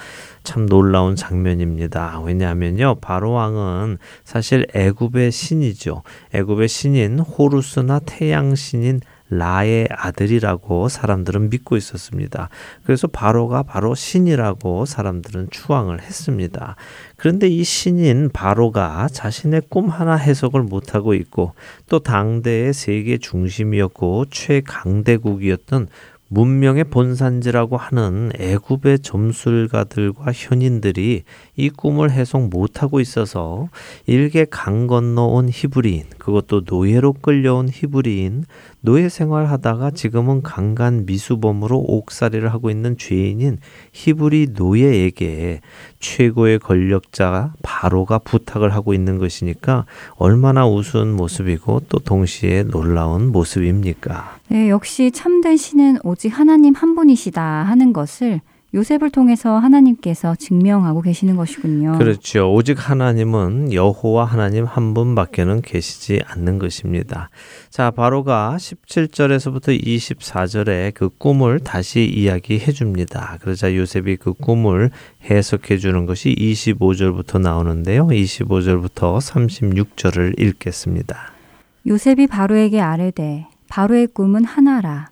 참 놀라운 장면입니다. 왜냐하면요. 바로 왕은 사실 애굽의 신이죠. 애굽의 신인 호루스나 태양 신인 라의 아들이라고 사람들은 믿고 있었습니다. 그래서 바로가 바로 신이라고 사람들은 추앙을 했습니다. 그런데 이 신인 바로가 자신의 꿈 하나 해석을 못하고 있고 또 당대의 세계 중심이었고 최강대국이었던 문명의 본산지라고 하는 애굽의 점술가들과 현인들이 이 꿈을 해석 못하고 있어서 일개 강 건너온 히브리인, 그것도 노예로 끌려온 히브리인, 노예 생활하다가 지금은 강간 미수범으로 옥살이를 하고 있는 죄인인 히브리 노예에게 최고의 권력자 바로가 부탁을 하고 있는 것이니까 얼마나 우스운 모습이고 또 동시에 놀라운 모습입니까? 네, 역시 참된 신은 오직 하나님 한 분이시다 하는 것을 요셉을 통해서 하나님께서 증명하고 계시는 것이군요. 그렇죠. 오직 하나님은 여호와 하나님 한 분밖에는 계시지 않는 것입니다. 자, 바로가 17절에서부터 24절에 그 꿈을 다시 이야기해 줍니다. 그러자 요셉이 그 꿈을 해석해 주는 것이 25절부터 나오는데요. 25절부터 36절을 읽겠습니다. 요셉이 바로에게 아뢰되 바로의 꿈은 하나라.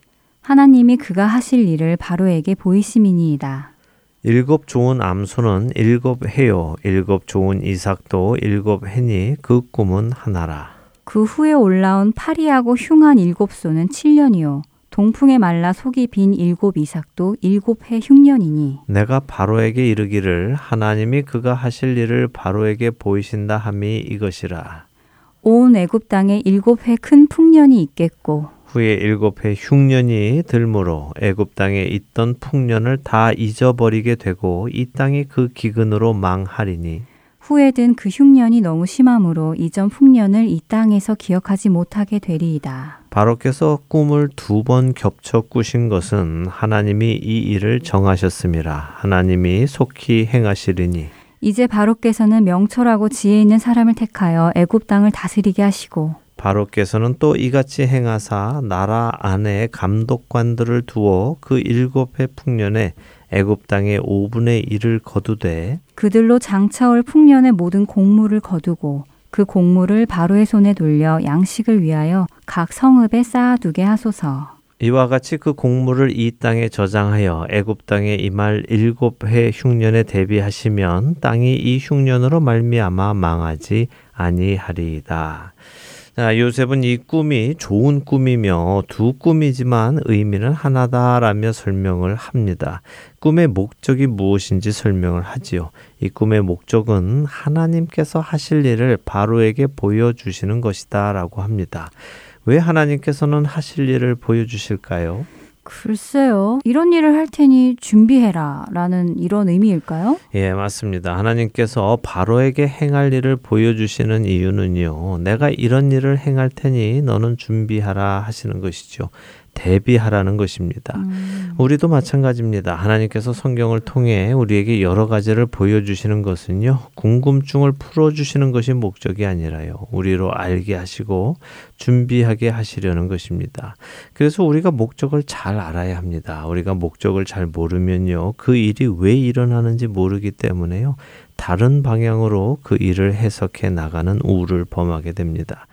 하나님이 그가 하실 일을 바로에게 보이심이니이다. 일곱 좋은 암소는 일곱 해요. 일곱 좋은 이삭도 일곱 해니 그 꿈은 하나라. 그 후에 올라온 파리하고 흉한 일곱 소는 7년이요. 동풍에 말라 속이 빈 일곱 이삭도 일곱 해 흉년이니. 내가 바로에게 이르기를 하나님이 그가 하실 일을 바로에게 보이신다 함이 이것이라. 온 애굽 땅에 일곱 해 큰 풍년이 있겠고 후에 일곱 해 흉년이 들므로 애굽 땅에 있던 풍년을 다 잊어버리게 되고 이 땅이 그 기근으로 망하리니. 후에 든 그 흉년이 너무 심함으로 이전 풍년을 이 땅에서 기억하지 못하게 되리이다. 바로께서 꿈을 두 번 겹쳐 꾸신 것은 하나님이 이 일을 정하셨음이라 하나님이 속히 행하시리니. 이제 바로께서는 명철하고 지혜 있는 사람을 택하여 애굽 땅을 다스리게 하시고 바로께서는 또 이같이 행하사 나라 안에 감독관들을 두어 그 일곱 해 풍년에 애굽 땅의 5분의 1을 거두되 그들로 장차올 풍년의 모든 곡물을 거두고 그 곡물을 바로의 손에 돌려 양식을 위하여 각 성읍에 쌓아두게 하소서. 이와 같이 그 곡물을 이 땅에 저장하여 애굽 땅에 임할 일곱 해 흉년에 대비하시면 땅이 이 흉년으로 말미암아 망하지 아니하리이다. 자, 요셉은 이 꿈이 좋은 꿈이며 두 꿈이지만 의미는 하나다라며 설명을 합니다. 꿈의 목적이 무엇인지 설명을 하지요. 이 꿈의 목적은 하나님께서 하실 일을 바로에게 보여주시는 것이다 라고 합니다. 왜 하나님께서는 하실 일을 보여주실까요? 글쎄요. 이런 일을 할 테니 준비해라. 라는 이런 의미일까요? 예, 맞습니다. 하나님께서 바로에게 행할 일을 보여주시는 이유는요. 내가 이런 일을 행할 테니 너는 준비하라 하시는 것이죠. 대비하라는 것입니다. 음. 우리도 마찬가지입니다. 하나님께서 성경을 통해 우리에게 여러 가지를 보여주시는 것은요, 궁금증을 풀어주시는 것이 목적이 아니라요, 우리로 알게 하시고 준비하게 하시려는 것입니다. 그래서 우리가 목적을 잘 알아야 합니다. 우리가 목적을 잘 모르면요, 그 일이 왜 일어나는지 모르기 때문에요, 다른 방향으로 그 일을 해석해 나가는 우를 범하게 됩니다.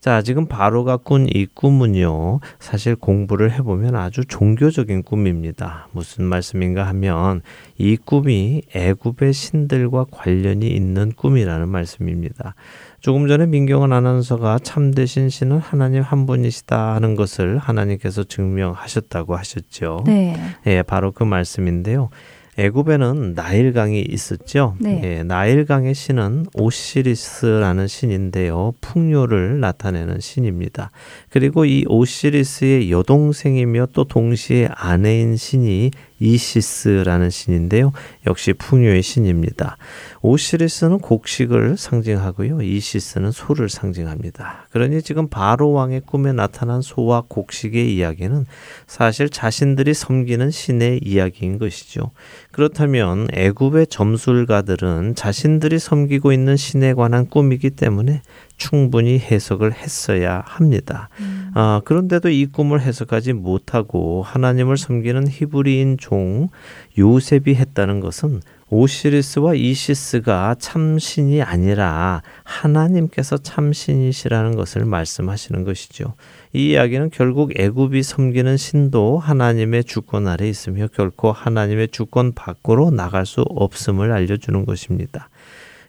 자, 지금 바로가 꾼 이 꿈은요, 사실 공부를 해보면 아주 종교적인 꿈입니다. 무슨 말씀인가 하면 이 꿈이 애굽의 신들과 관련이 있는 꿈이라는 말씀입니다. 조금 전에 민경은 아나운서가 참되신 신은 하나님 한 분이시다 하는 것을 하나님께서 증명하셨다고 하셨죠. 네. 예, 바로 그 말씀인데요. 애굽에는 나일강이 있었죠. 네. 예, 나일강의 신은 오시리스라는 신인데요. 풍요를 나타내는 신입니다. 그리고 이 오시리스의 여동생이며 또 동시에 아내인 신이 이시스라는 신인데요. 역시 풍요의 신입니다. 오시리스는 곡식을 상징하고요. 이시스는 소를 상징합니다. 그러니 지금 바로 왕의 꿈에 나타난 소와 곡식의 이야기는 사실 자신들이 섬기는 신의 이야기인 것이죠. 그렇다면 애굽의 점술가들은 자신들이 섬기고 있는 신에 관한 꿈이기 때문에 충분히 해석을 했어야 합니다. 음. 아, 그런데도 이 꿈을 해석하지 못하고 하나님을 섬기는 히브리인 종 요셉이 했다는 것은 오시리스와 이시스가 참신이 아니라 하나님께서 참신이시라는 것을 말씀하시는 것이죠. 이 이야기는 결국 애굽이 섬기는 신도 하나님의 주권 아래 있으며 결코 하나님의 주권 밖으로 나갈 수 없음을 알려주는 것입니다.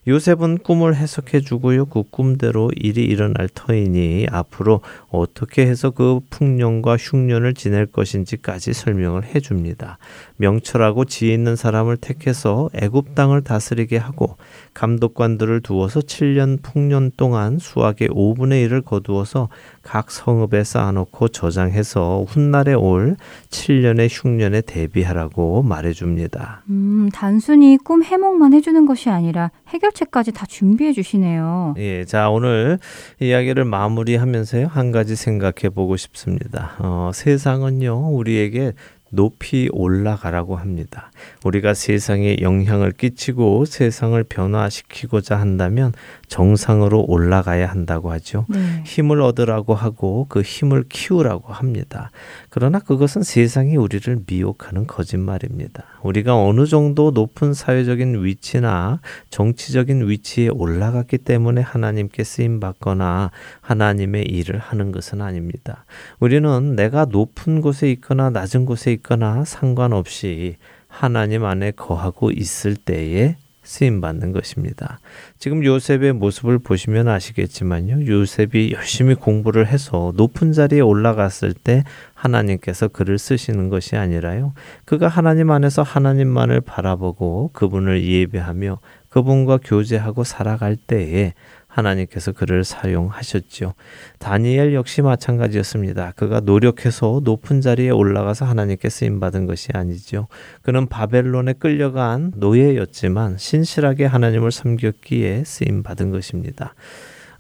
요셉은 꿈을 해석해 주고요. 그 꿈대로 일이 일어날 터이니 앞으로 어떻게 해서 그 풍년과 흉년을 지낼 것인지까지 설명을 해 줍니다. 명철하고 지혜 있는 사람을 택해서 애굽 땅을 다스리게 하고 감독관들을 두어서 7년 풍년 동안 수학의 5분의 1을 거두어서 각 성읍에 쌓아놓고 저장해서 훗날에 올 7년의 흉년에 대비하라고 말해줍니다. 음, 단순히 꿈 해몽만 해주는 것이 아니라 해결책까지 다 준비해 주시네요. 예, 자 오늘 이야기를 마무리하면서요 한 가지 생각해 보고 싶습니다. 어, 세상은요 우리에게 높이 올라가라고 합니다. 우리가 세상에 영향을 끼치고 세상을 변화시키고자 한다면 정상으로 올라가야 한다고 하죠. 네. 힘을 얻으라고 하고 그 힘을 키우라고 합니다. 그러나 그것은 세상이 우리를 미혹하는 거짓말입니다. 우리가 어느 정도 높은 사회적인 위치나 정치적인 위치에 올라갔기 때문에 하나님께 쓰임 받거나 하나님의 일을 하는 것은 아닙니다. 우리는 내가 높은 곳에 있거나 낮은 곳에 있거나 상관없이 하나님 안에 거하고 있을 때에 쓰임 받는 것입니다. 지금 요셉의 모습을 보시면 아시겠지만요. 요셉이 열심히 공부를 해서 높은 자리에 올라갔을 때 하나님께서 그를 쓰시는 것이 아니라요. 그가 하나님 안에서 하나님만을 바라보고 그분을 예배하며 그분과 교제하고 살아갈 때에 하나님께서 그를 사용하셨죠. 다니엘 역시 마찬가지였습니다. 그가 노력해서 높은 자리에 올라가서 하나님께 쓰임 받은 것이 아니죠. 그는 바벨론에 끌려간 노예였지만 신실하게 하나님을 섬겼기에 쓰임 받은 것입니다.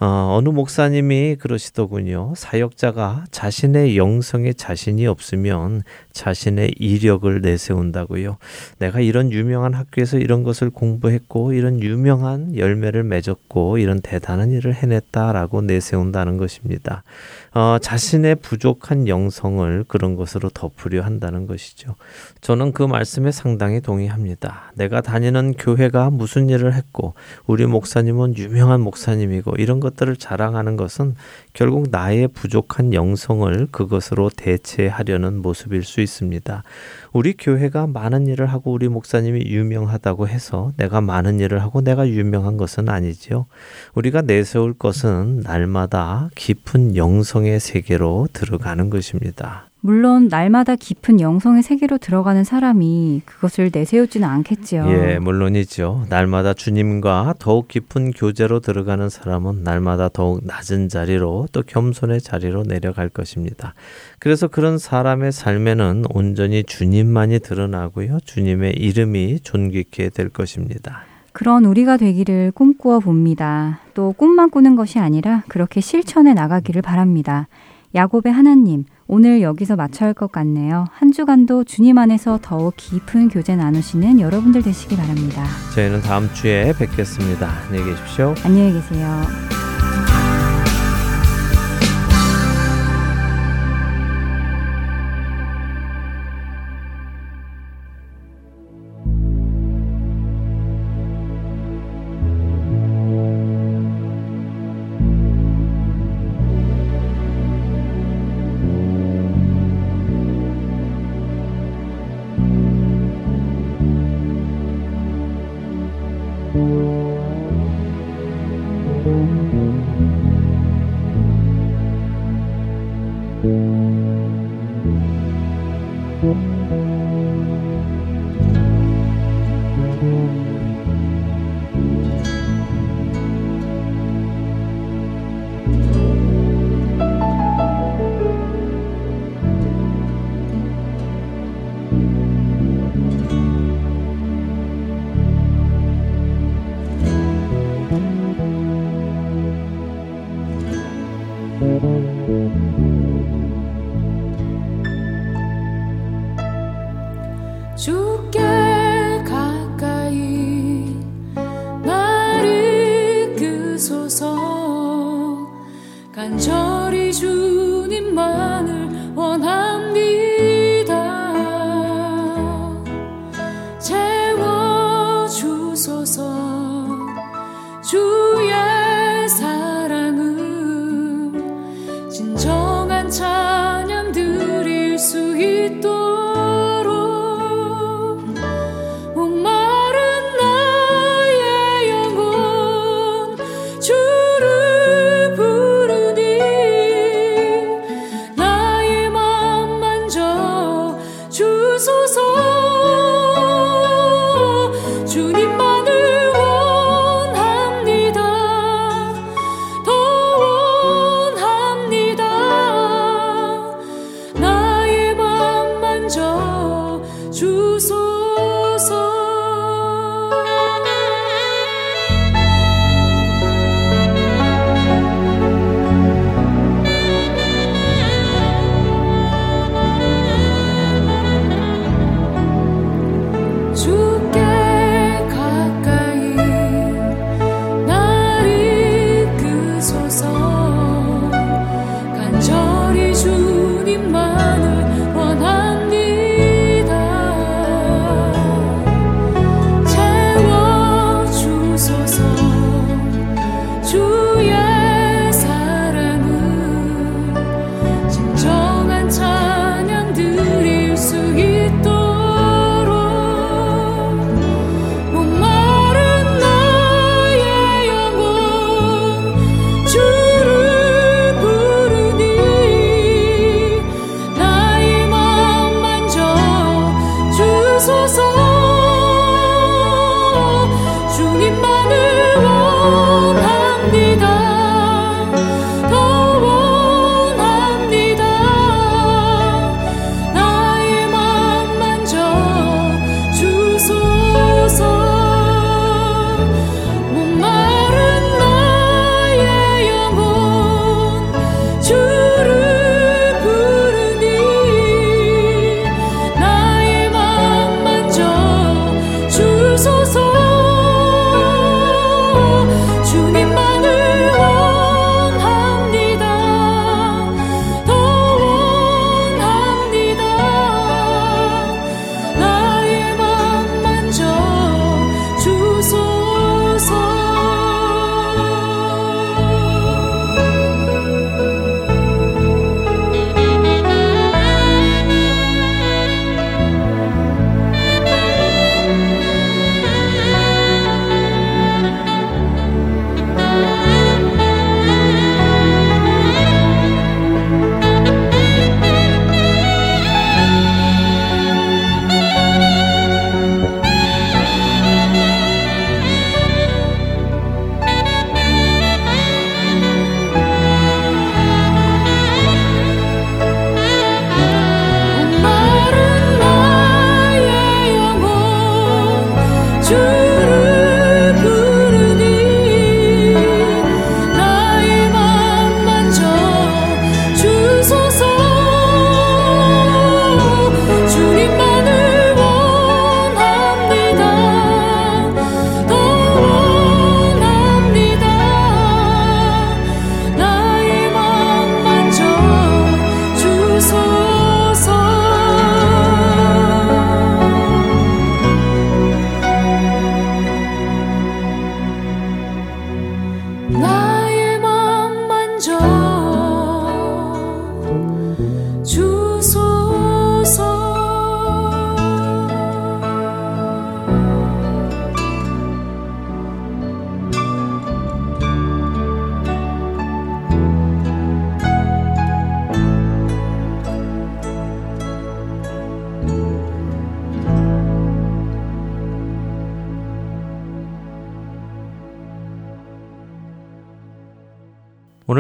어, 어느 목사님이 그러시더군요. 사역자가 자신의 영성에 자신이 없으면 자신의 이력을 내세운다고요. 내가 이런 유명한 학교에서 이런 것을 공부했고 이런 유명한 열매를 맺었고 이런 대단한 일을 해냈다라고 내세운다는 것입니다. 어, 자신의 부족한 영성을 그런 것으로 덮으려 한다는 것이죠. 저는 그 말씀에 상당히 동의합니다. 내가 다니는 교회가 무슨 일을 했고, 우리 목사님은 유명한 목사님이고, 이런 것들을 자랑하는 것은 결국 나의 부족한 영성을 그것으로 대체하려는 모습일 수 있습니다. 우리 교회가 많은 일을 하고 우리 목사님이 유명하다고 해서 내가 많은 일을 하고 내가 유명한 것은 아니죠. 우리가 내세울 것은 날마다 깊은 영성의 세계로 들어가는 것입니다. 물론 날마다 깊은 영성의 세계로 들어가는 사람이 그것을 내세우지는 않겠지요. 예, 물론이죠. 날마다 주님과 더욱 깊은 교제로 들어가는 사람은 날마다 더욱 낮은 자리로 또 겸손의 자리로 내려갈 것입니다. 그래서 그런 사람의 삶에는 온전히 주님만이 드러나고요. 주님의 이름이 존귀케 될 것입니다. 그런 우리가 되기를 꿈꾸어 봅니다. 또 꿈만 꾸는 것이 아니라 그렇게 실천해 나가기를 바랍니다. 야곱의 하나님, 오늘 여기서 마쳐야 할 것 같네요. 한 주간도 주님 안에서 더욱 깊은 교제 나누시는 여러분들 되시기 바랍니다. 저희는 다음 주에 뵙겠습니다. 안녕히 계십시오. 안녕히 계세요.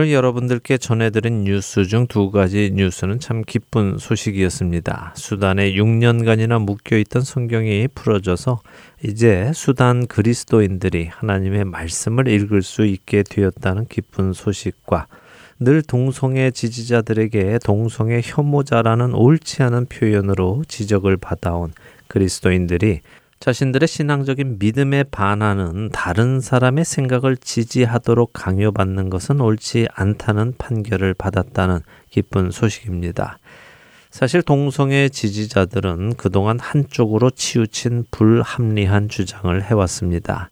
오늘 여러분들께 전해드린 뉴스 중 두 가지 뉴스는 참 기쁜 소식이었습니다. 수단에 6년간이나 묶여있던 성경이 풀어져서 이제 수단 그리스도인들이 하나님의 말씀을 읽을 수 있게 되었다는 기쁜 소식과 늘 동성애 지지자들에게 동성애 혐오자라는 옳지 않은 표현으로 지적을 받아온 그리스도인들이 자신들의 신앙적인 믿음에 반하는 다른 사람의 생각을 지지하도록 강요받는 것은 옳지 않다는 판결을 받았다는 기쁜 소식입니다. 사실 동성애 지지자들은 그동안 한쪽으로 치우친 불합리한 주장을 해왔습니다.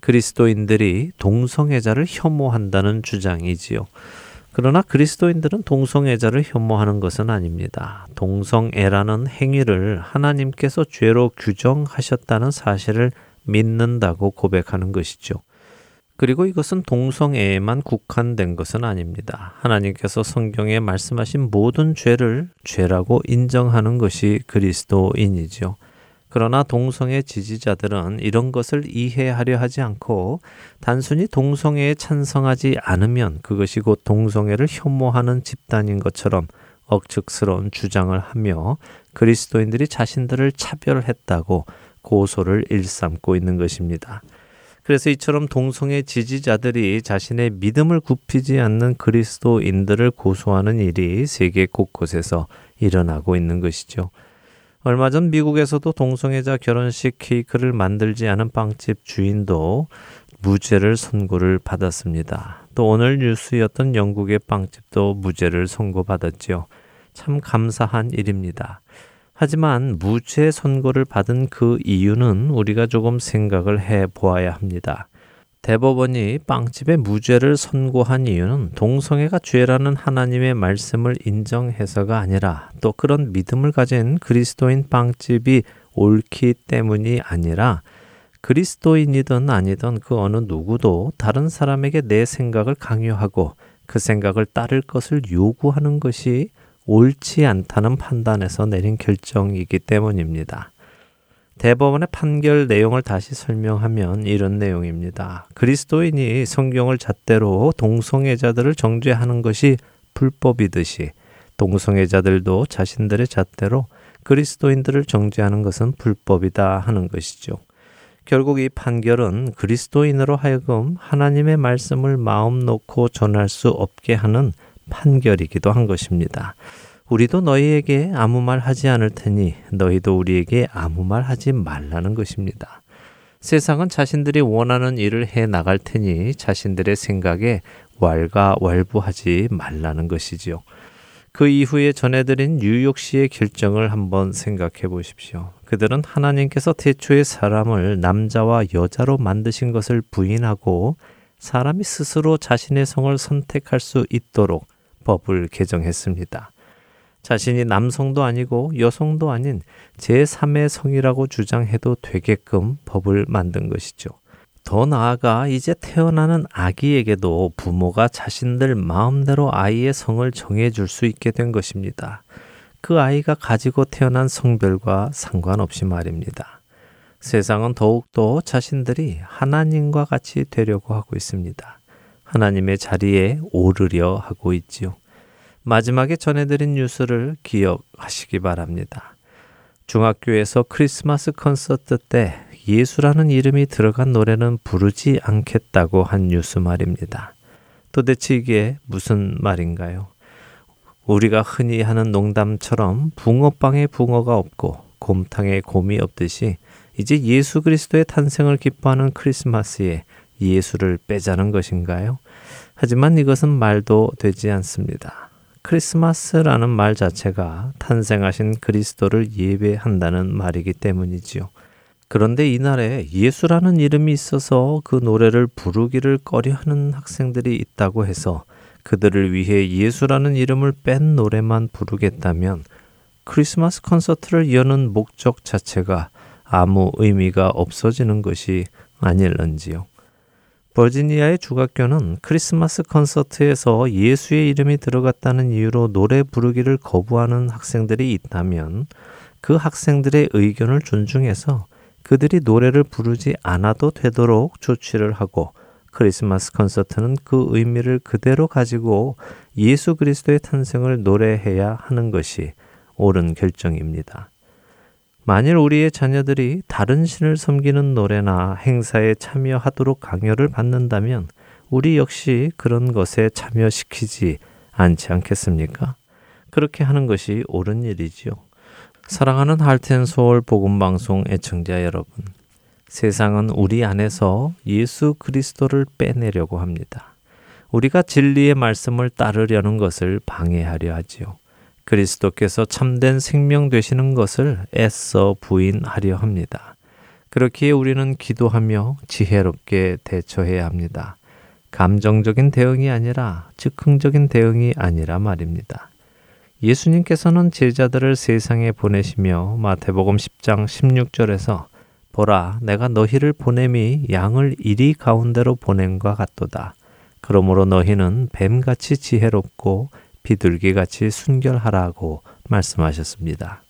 그리스도인들이 동성애자를 혐오한다는 주장이지요. 그러나 그리스도인들은 동성애자를 혐오하는 것은 아닙니다. 동성애라는 행위를 하나님께서 죄로 규정하셨다는 사실을 믿는다고 고백하는 것이죠. 그리고 이것은 동성애에만 국한된 것은 아닙니다. 하나님께서 성경에 말씀하신 모든 죄를 죄라고 인정하는 것이 그리스도인이죠. 그러나 동성애 지지자들은 이런 것을 이해하려 하지 않고 단순히 동성애에 찬성하지 않으면 그것이 곧 동성애를 혐오하는 집단인 것처럼 억측스러운 주장을 하며 그리스도인들이 자신들을 차별했다고 고소를 일삼고 있는 것입니다. 그래서 이처럼 동성애 지지자들이 자신의 믿음을 굽히지 않는 그리스도인들을 고소하는 일이 세계 곳곳에서 일어나고 있는 것이죠. 얼마 전 미국에서도 동성애자 결혼식 케이크를 만들지 않은 빵집 주인도 무죄를 선고를 받았습니다. 또 오늘 뉴스였던 영국의 빵집도 무죄를 선고받았지요. 참 감사한 일입니다. 하지만 무죄 선고를 받은 그 이유는 우리가 조금 생각을 해 보아야 합니다. 대법원이 빵집의 무죄를 선고한 이유는 동성애가 죄라는 하나님의 말씀을 인정해서가 아니라 또 그런 믿음을 가진 그리스도인 빵집이 옳기 때문이 아니라 그리스도인이든 아니든 그 어느 누구도 다른 사람에게 내 생각을 강요하고 그 생각을 따를 것을 요구하는 것이 옳지 않다는 판단에서 내린 결정이기 때문입니다. 대법원의 판결 내용을 다시 설명하면 이런 내용입니다. 그리스도인이 성경을 잣대로 동성애자들을 정죄하는 것이 불법이듯이 동성애자들도 자신들의 잣대로 그리스도인들을 정죄하는 것은 불법이다 하는 것이죠. 결국 이 판결은 그리스도인으로 하여금 하나님의 말씀을 마음 놓고 전할 수 없게 하는 판결이기도 한 것입니다. 우리도 너희에게 아무 말 하지 않을 테니 너희도 우리에게 아무 말 하지 말라는 것입니다. 세상은 자신들이 원하는 일을 해 나갈 테니 자신들의 생각에 왈가왈부하지 말라는 것이지요. 그 이후에 전해드린 뉴욕시의 결정을 한번 생각해 보십시오. 그들은 하나님께서 태초에 사람을 남자와 여자로 만드신 것을 부인하고 사람이 스스로 자신의 성을 선택할 수 있도록 법을 개정했습니다. 자신이 남성도 아니고 여성도 아닌 제3의 성이라고 주장해도 되게끔 법을 만든 것이죠. 더 나아가 이제 태어나는 아기에게도 부모가 자신들 마음대로 아이의 성을 정해줄 수 있게 된 것입니다. 그 아이가 가지고 태어난 성별과 상관없이 말입니다. 세상은 더욱더 자신들이 하나님과 같이 되려고 하고 있습니다. 하나님의 자리에 오르려 하고 있지요. 마지막에 전해드린 뉴스를 기억하시기 바랍니다. 중학교에서 크리스마스 콘서트 때 예수라는 이름이 들어간 노래는 부르지 않겠다고 한 뉴스 말입니다. 도대체 이게 무슨 말인가요? 우리가 흔히 하는 농담처럼 붕어빵에 붕어가 없고 곰탕에 곰이 없듯이 이제 예수 그리스도의 탄생을 기뻐하는 크리스마스에 예수를 빼자는 것인가요? 하지만 이것은 말도 되지 않습니다. 크리스마스라는 말 자체가 탄생하신 그리스도를 예배한다는 말이기 때문이지요. 그런데 이날에 예수라는 이름이 있어서 그 노래를 부르기를 꺼려하는 학생들이 있다고 해서 그들을 위해 예수라는 이름을 뺀 노래만 부르겠다면 크리스마스 콘서트를 여는 목적 자체가 아무 의미가 없어지는 것이 아닐런지요. 버지니아의 주각교는 크리스마스 콘서트에서 예수의 이름이 들어갔다는 이유로 노래 부르기를 거부하는 학생들이 있다면 그 학생들의 의견을 존중해서 그들이 노래를 부르지 않아도 되도록 조치를 하고 크리스마스 콘서트는 그 의미를 그대로 가지고 예수 그리스도의 탄생을 노래해야 하는 것이 옳은 결정입니다. 만일 우리의 자녀들이 다른 신을 섬기는 노래나 행사에 참여하도록 강요를 받는다면 우리 역시 그런 것에 참여시키지 않지 않겠습니까? 그렇게 하는 것이 옳은 일이지요. 사랑하는 할텐 서울 복음 방송 애청자 여러분. 세상은 우리 안에서 예수 그리스도를 빼내려고 합니다. 우리가 진리의 말씀을 따르려는 것을 방해하려 하지요. 그리스도께서 참된 생명 되시는 것을 애써 부인하려 합니다. 그렇기에 우리는 기도하며 지혜롭게 대처해야 합니다. 감정적인 대응이 아니라 즉흥적인 대응이 아니라 말입니다. 예수님께서는 제자들을 세상에 보내시며 마태복음 10장 16절에서 보라 내가 너희를 보냄이 양을 이리 가운데로 보냄과 같도다. 그러므로 너희는 뱀같이 지혜롭고 비둘기같이 순결하라고 말씀하셨습니다.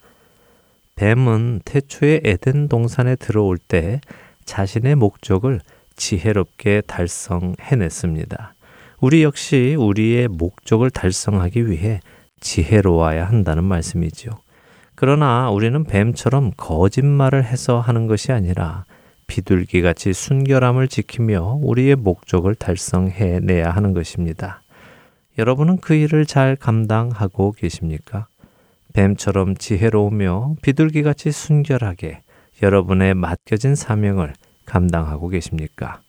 뱀은 태초에 에덴 동산에 들어올 때 자신의 목적을 지혜롭게 달성해냈습니다. 우리 역시 우리의 목적을 달성하기 위해 지혜로워야 한다는 말씀이지요. 그러나 우리는 뱀처럼 거짓말을 해서 하는 것이 아니라 비둘기 같이 순결함을 지키며 우리의 목적을 달성해내야 하는 것입니다. 여러분은 그 일을 잘 감당하고 계십니까? 뱀처럼 지혜로우며 비둘기같이 순결하게 여러분의 맡겨진 사명을 감당하고 계십니까?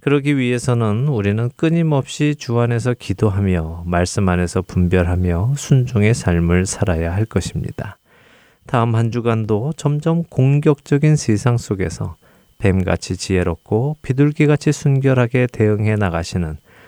그러기 위해서는 우리는 끊임없이 주 안에서 기도하며 말씀 안에서 분별하며 순종의 삶을 살아야 할 것입니다. 다음 한 주간도 점점 공격적인 세상 속에서 뱀같이 지혜롭고 비둘기같이 순결하게 대응해 나가시는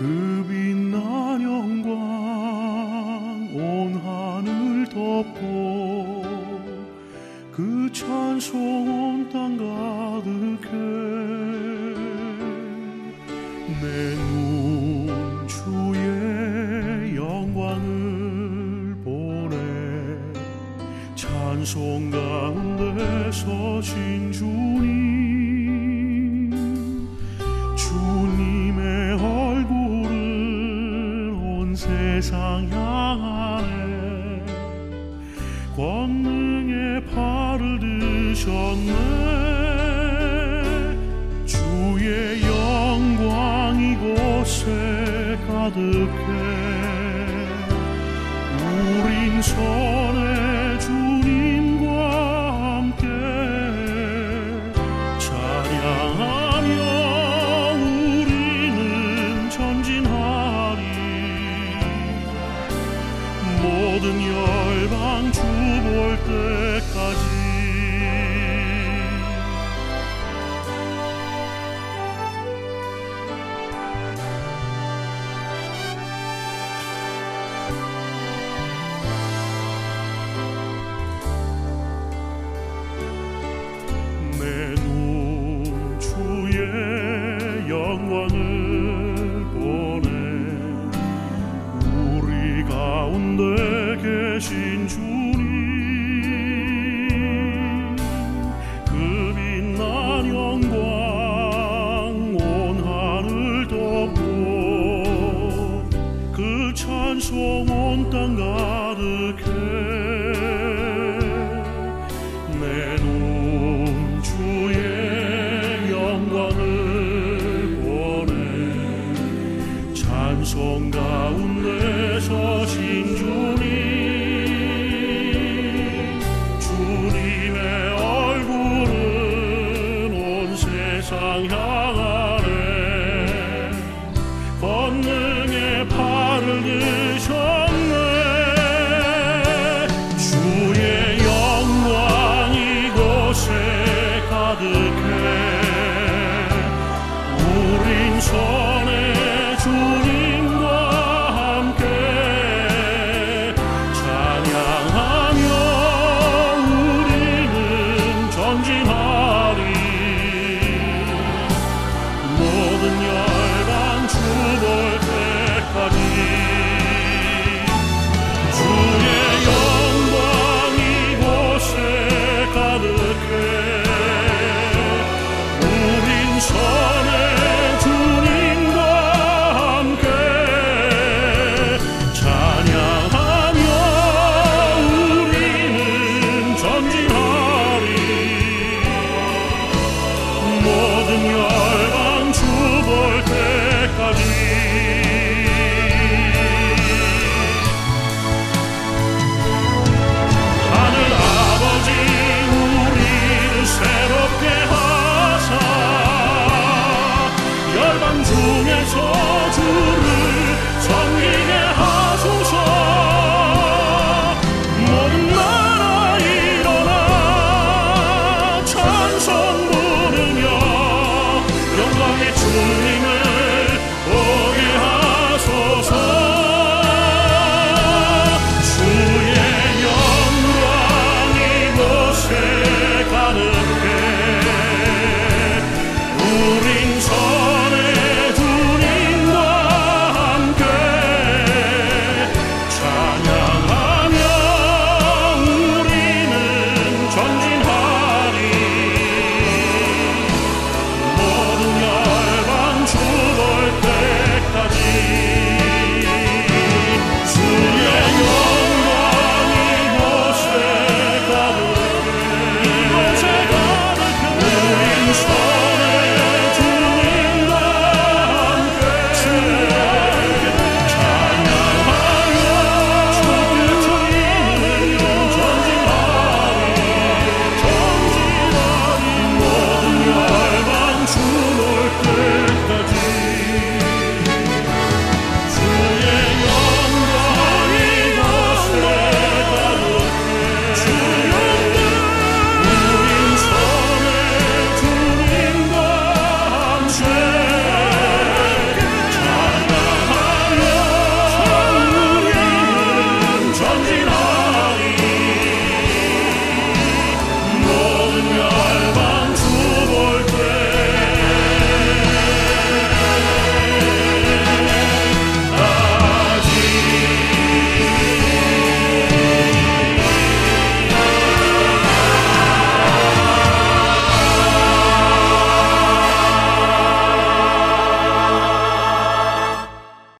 그 빛난 영광 온 하늘 덮고 그 찬송 온 땅 가득해 내눈 주의 영광을 보내 찬송 가운데 서 신 주님 세상 향하네 권능의 팔을 드셨네. 주의 영광 이곳에 가득해. 우린 손 모든 열방 주 볼 때까지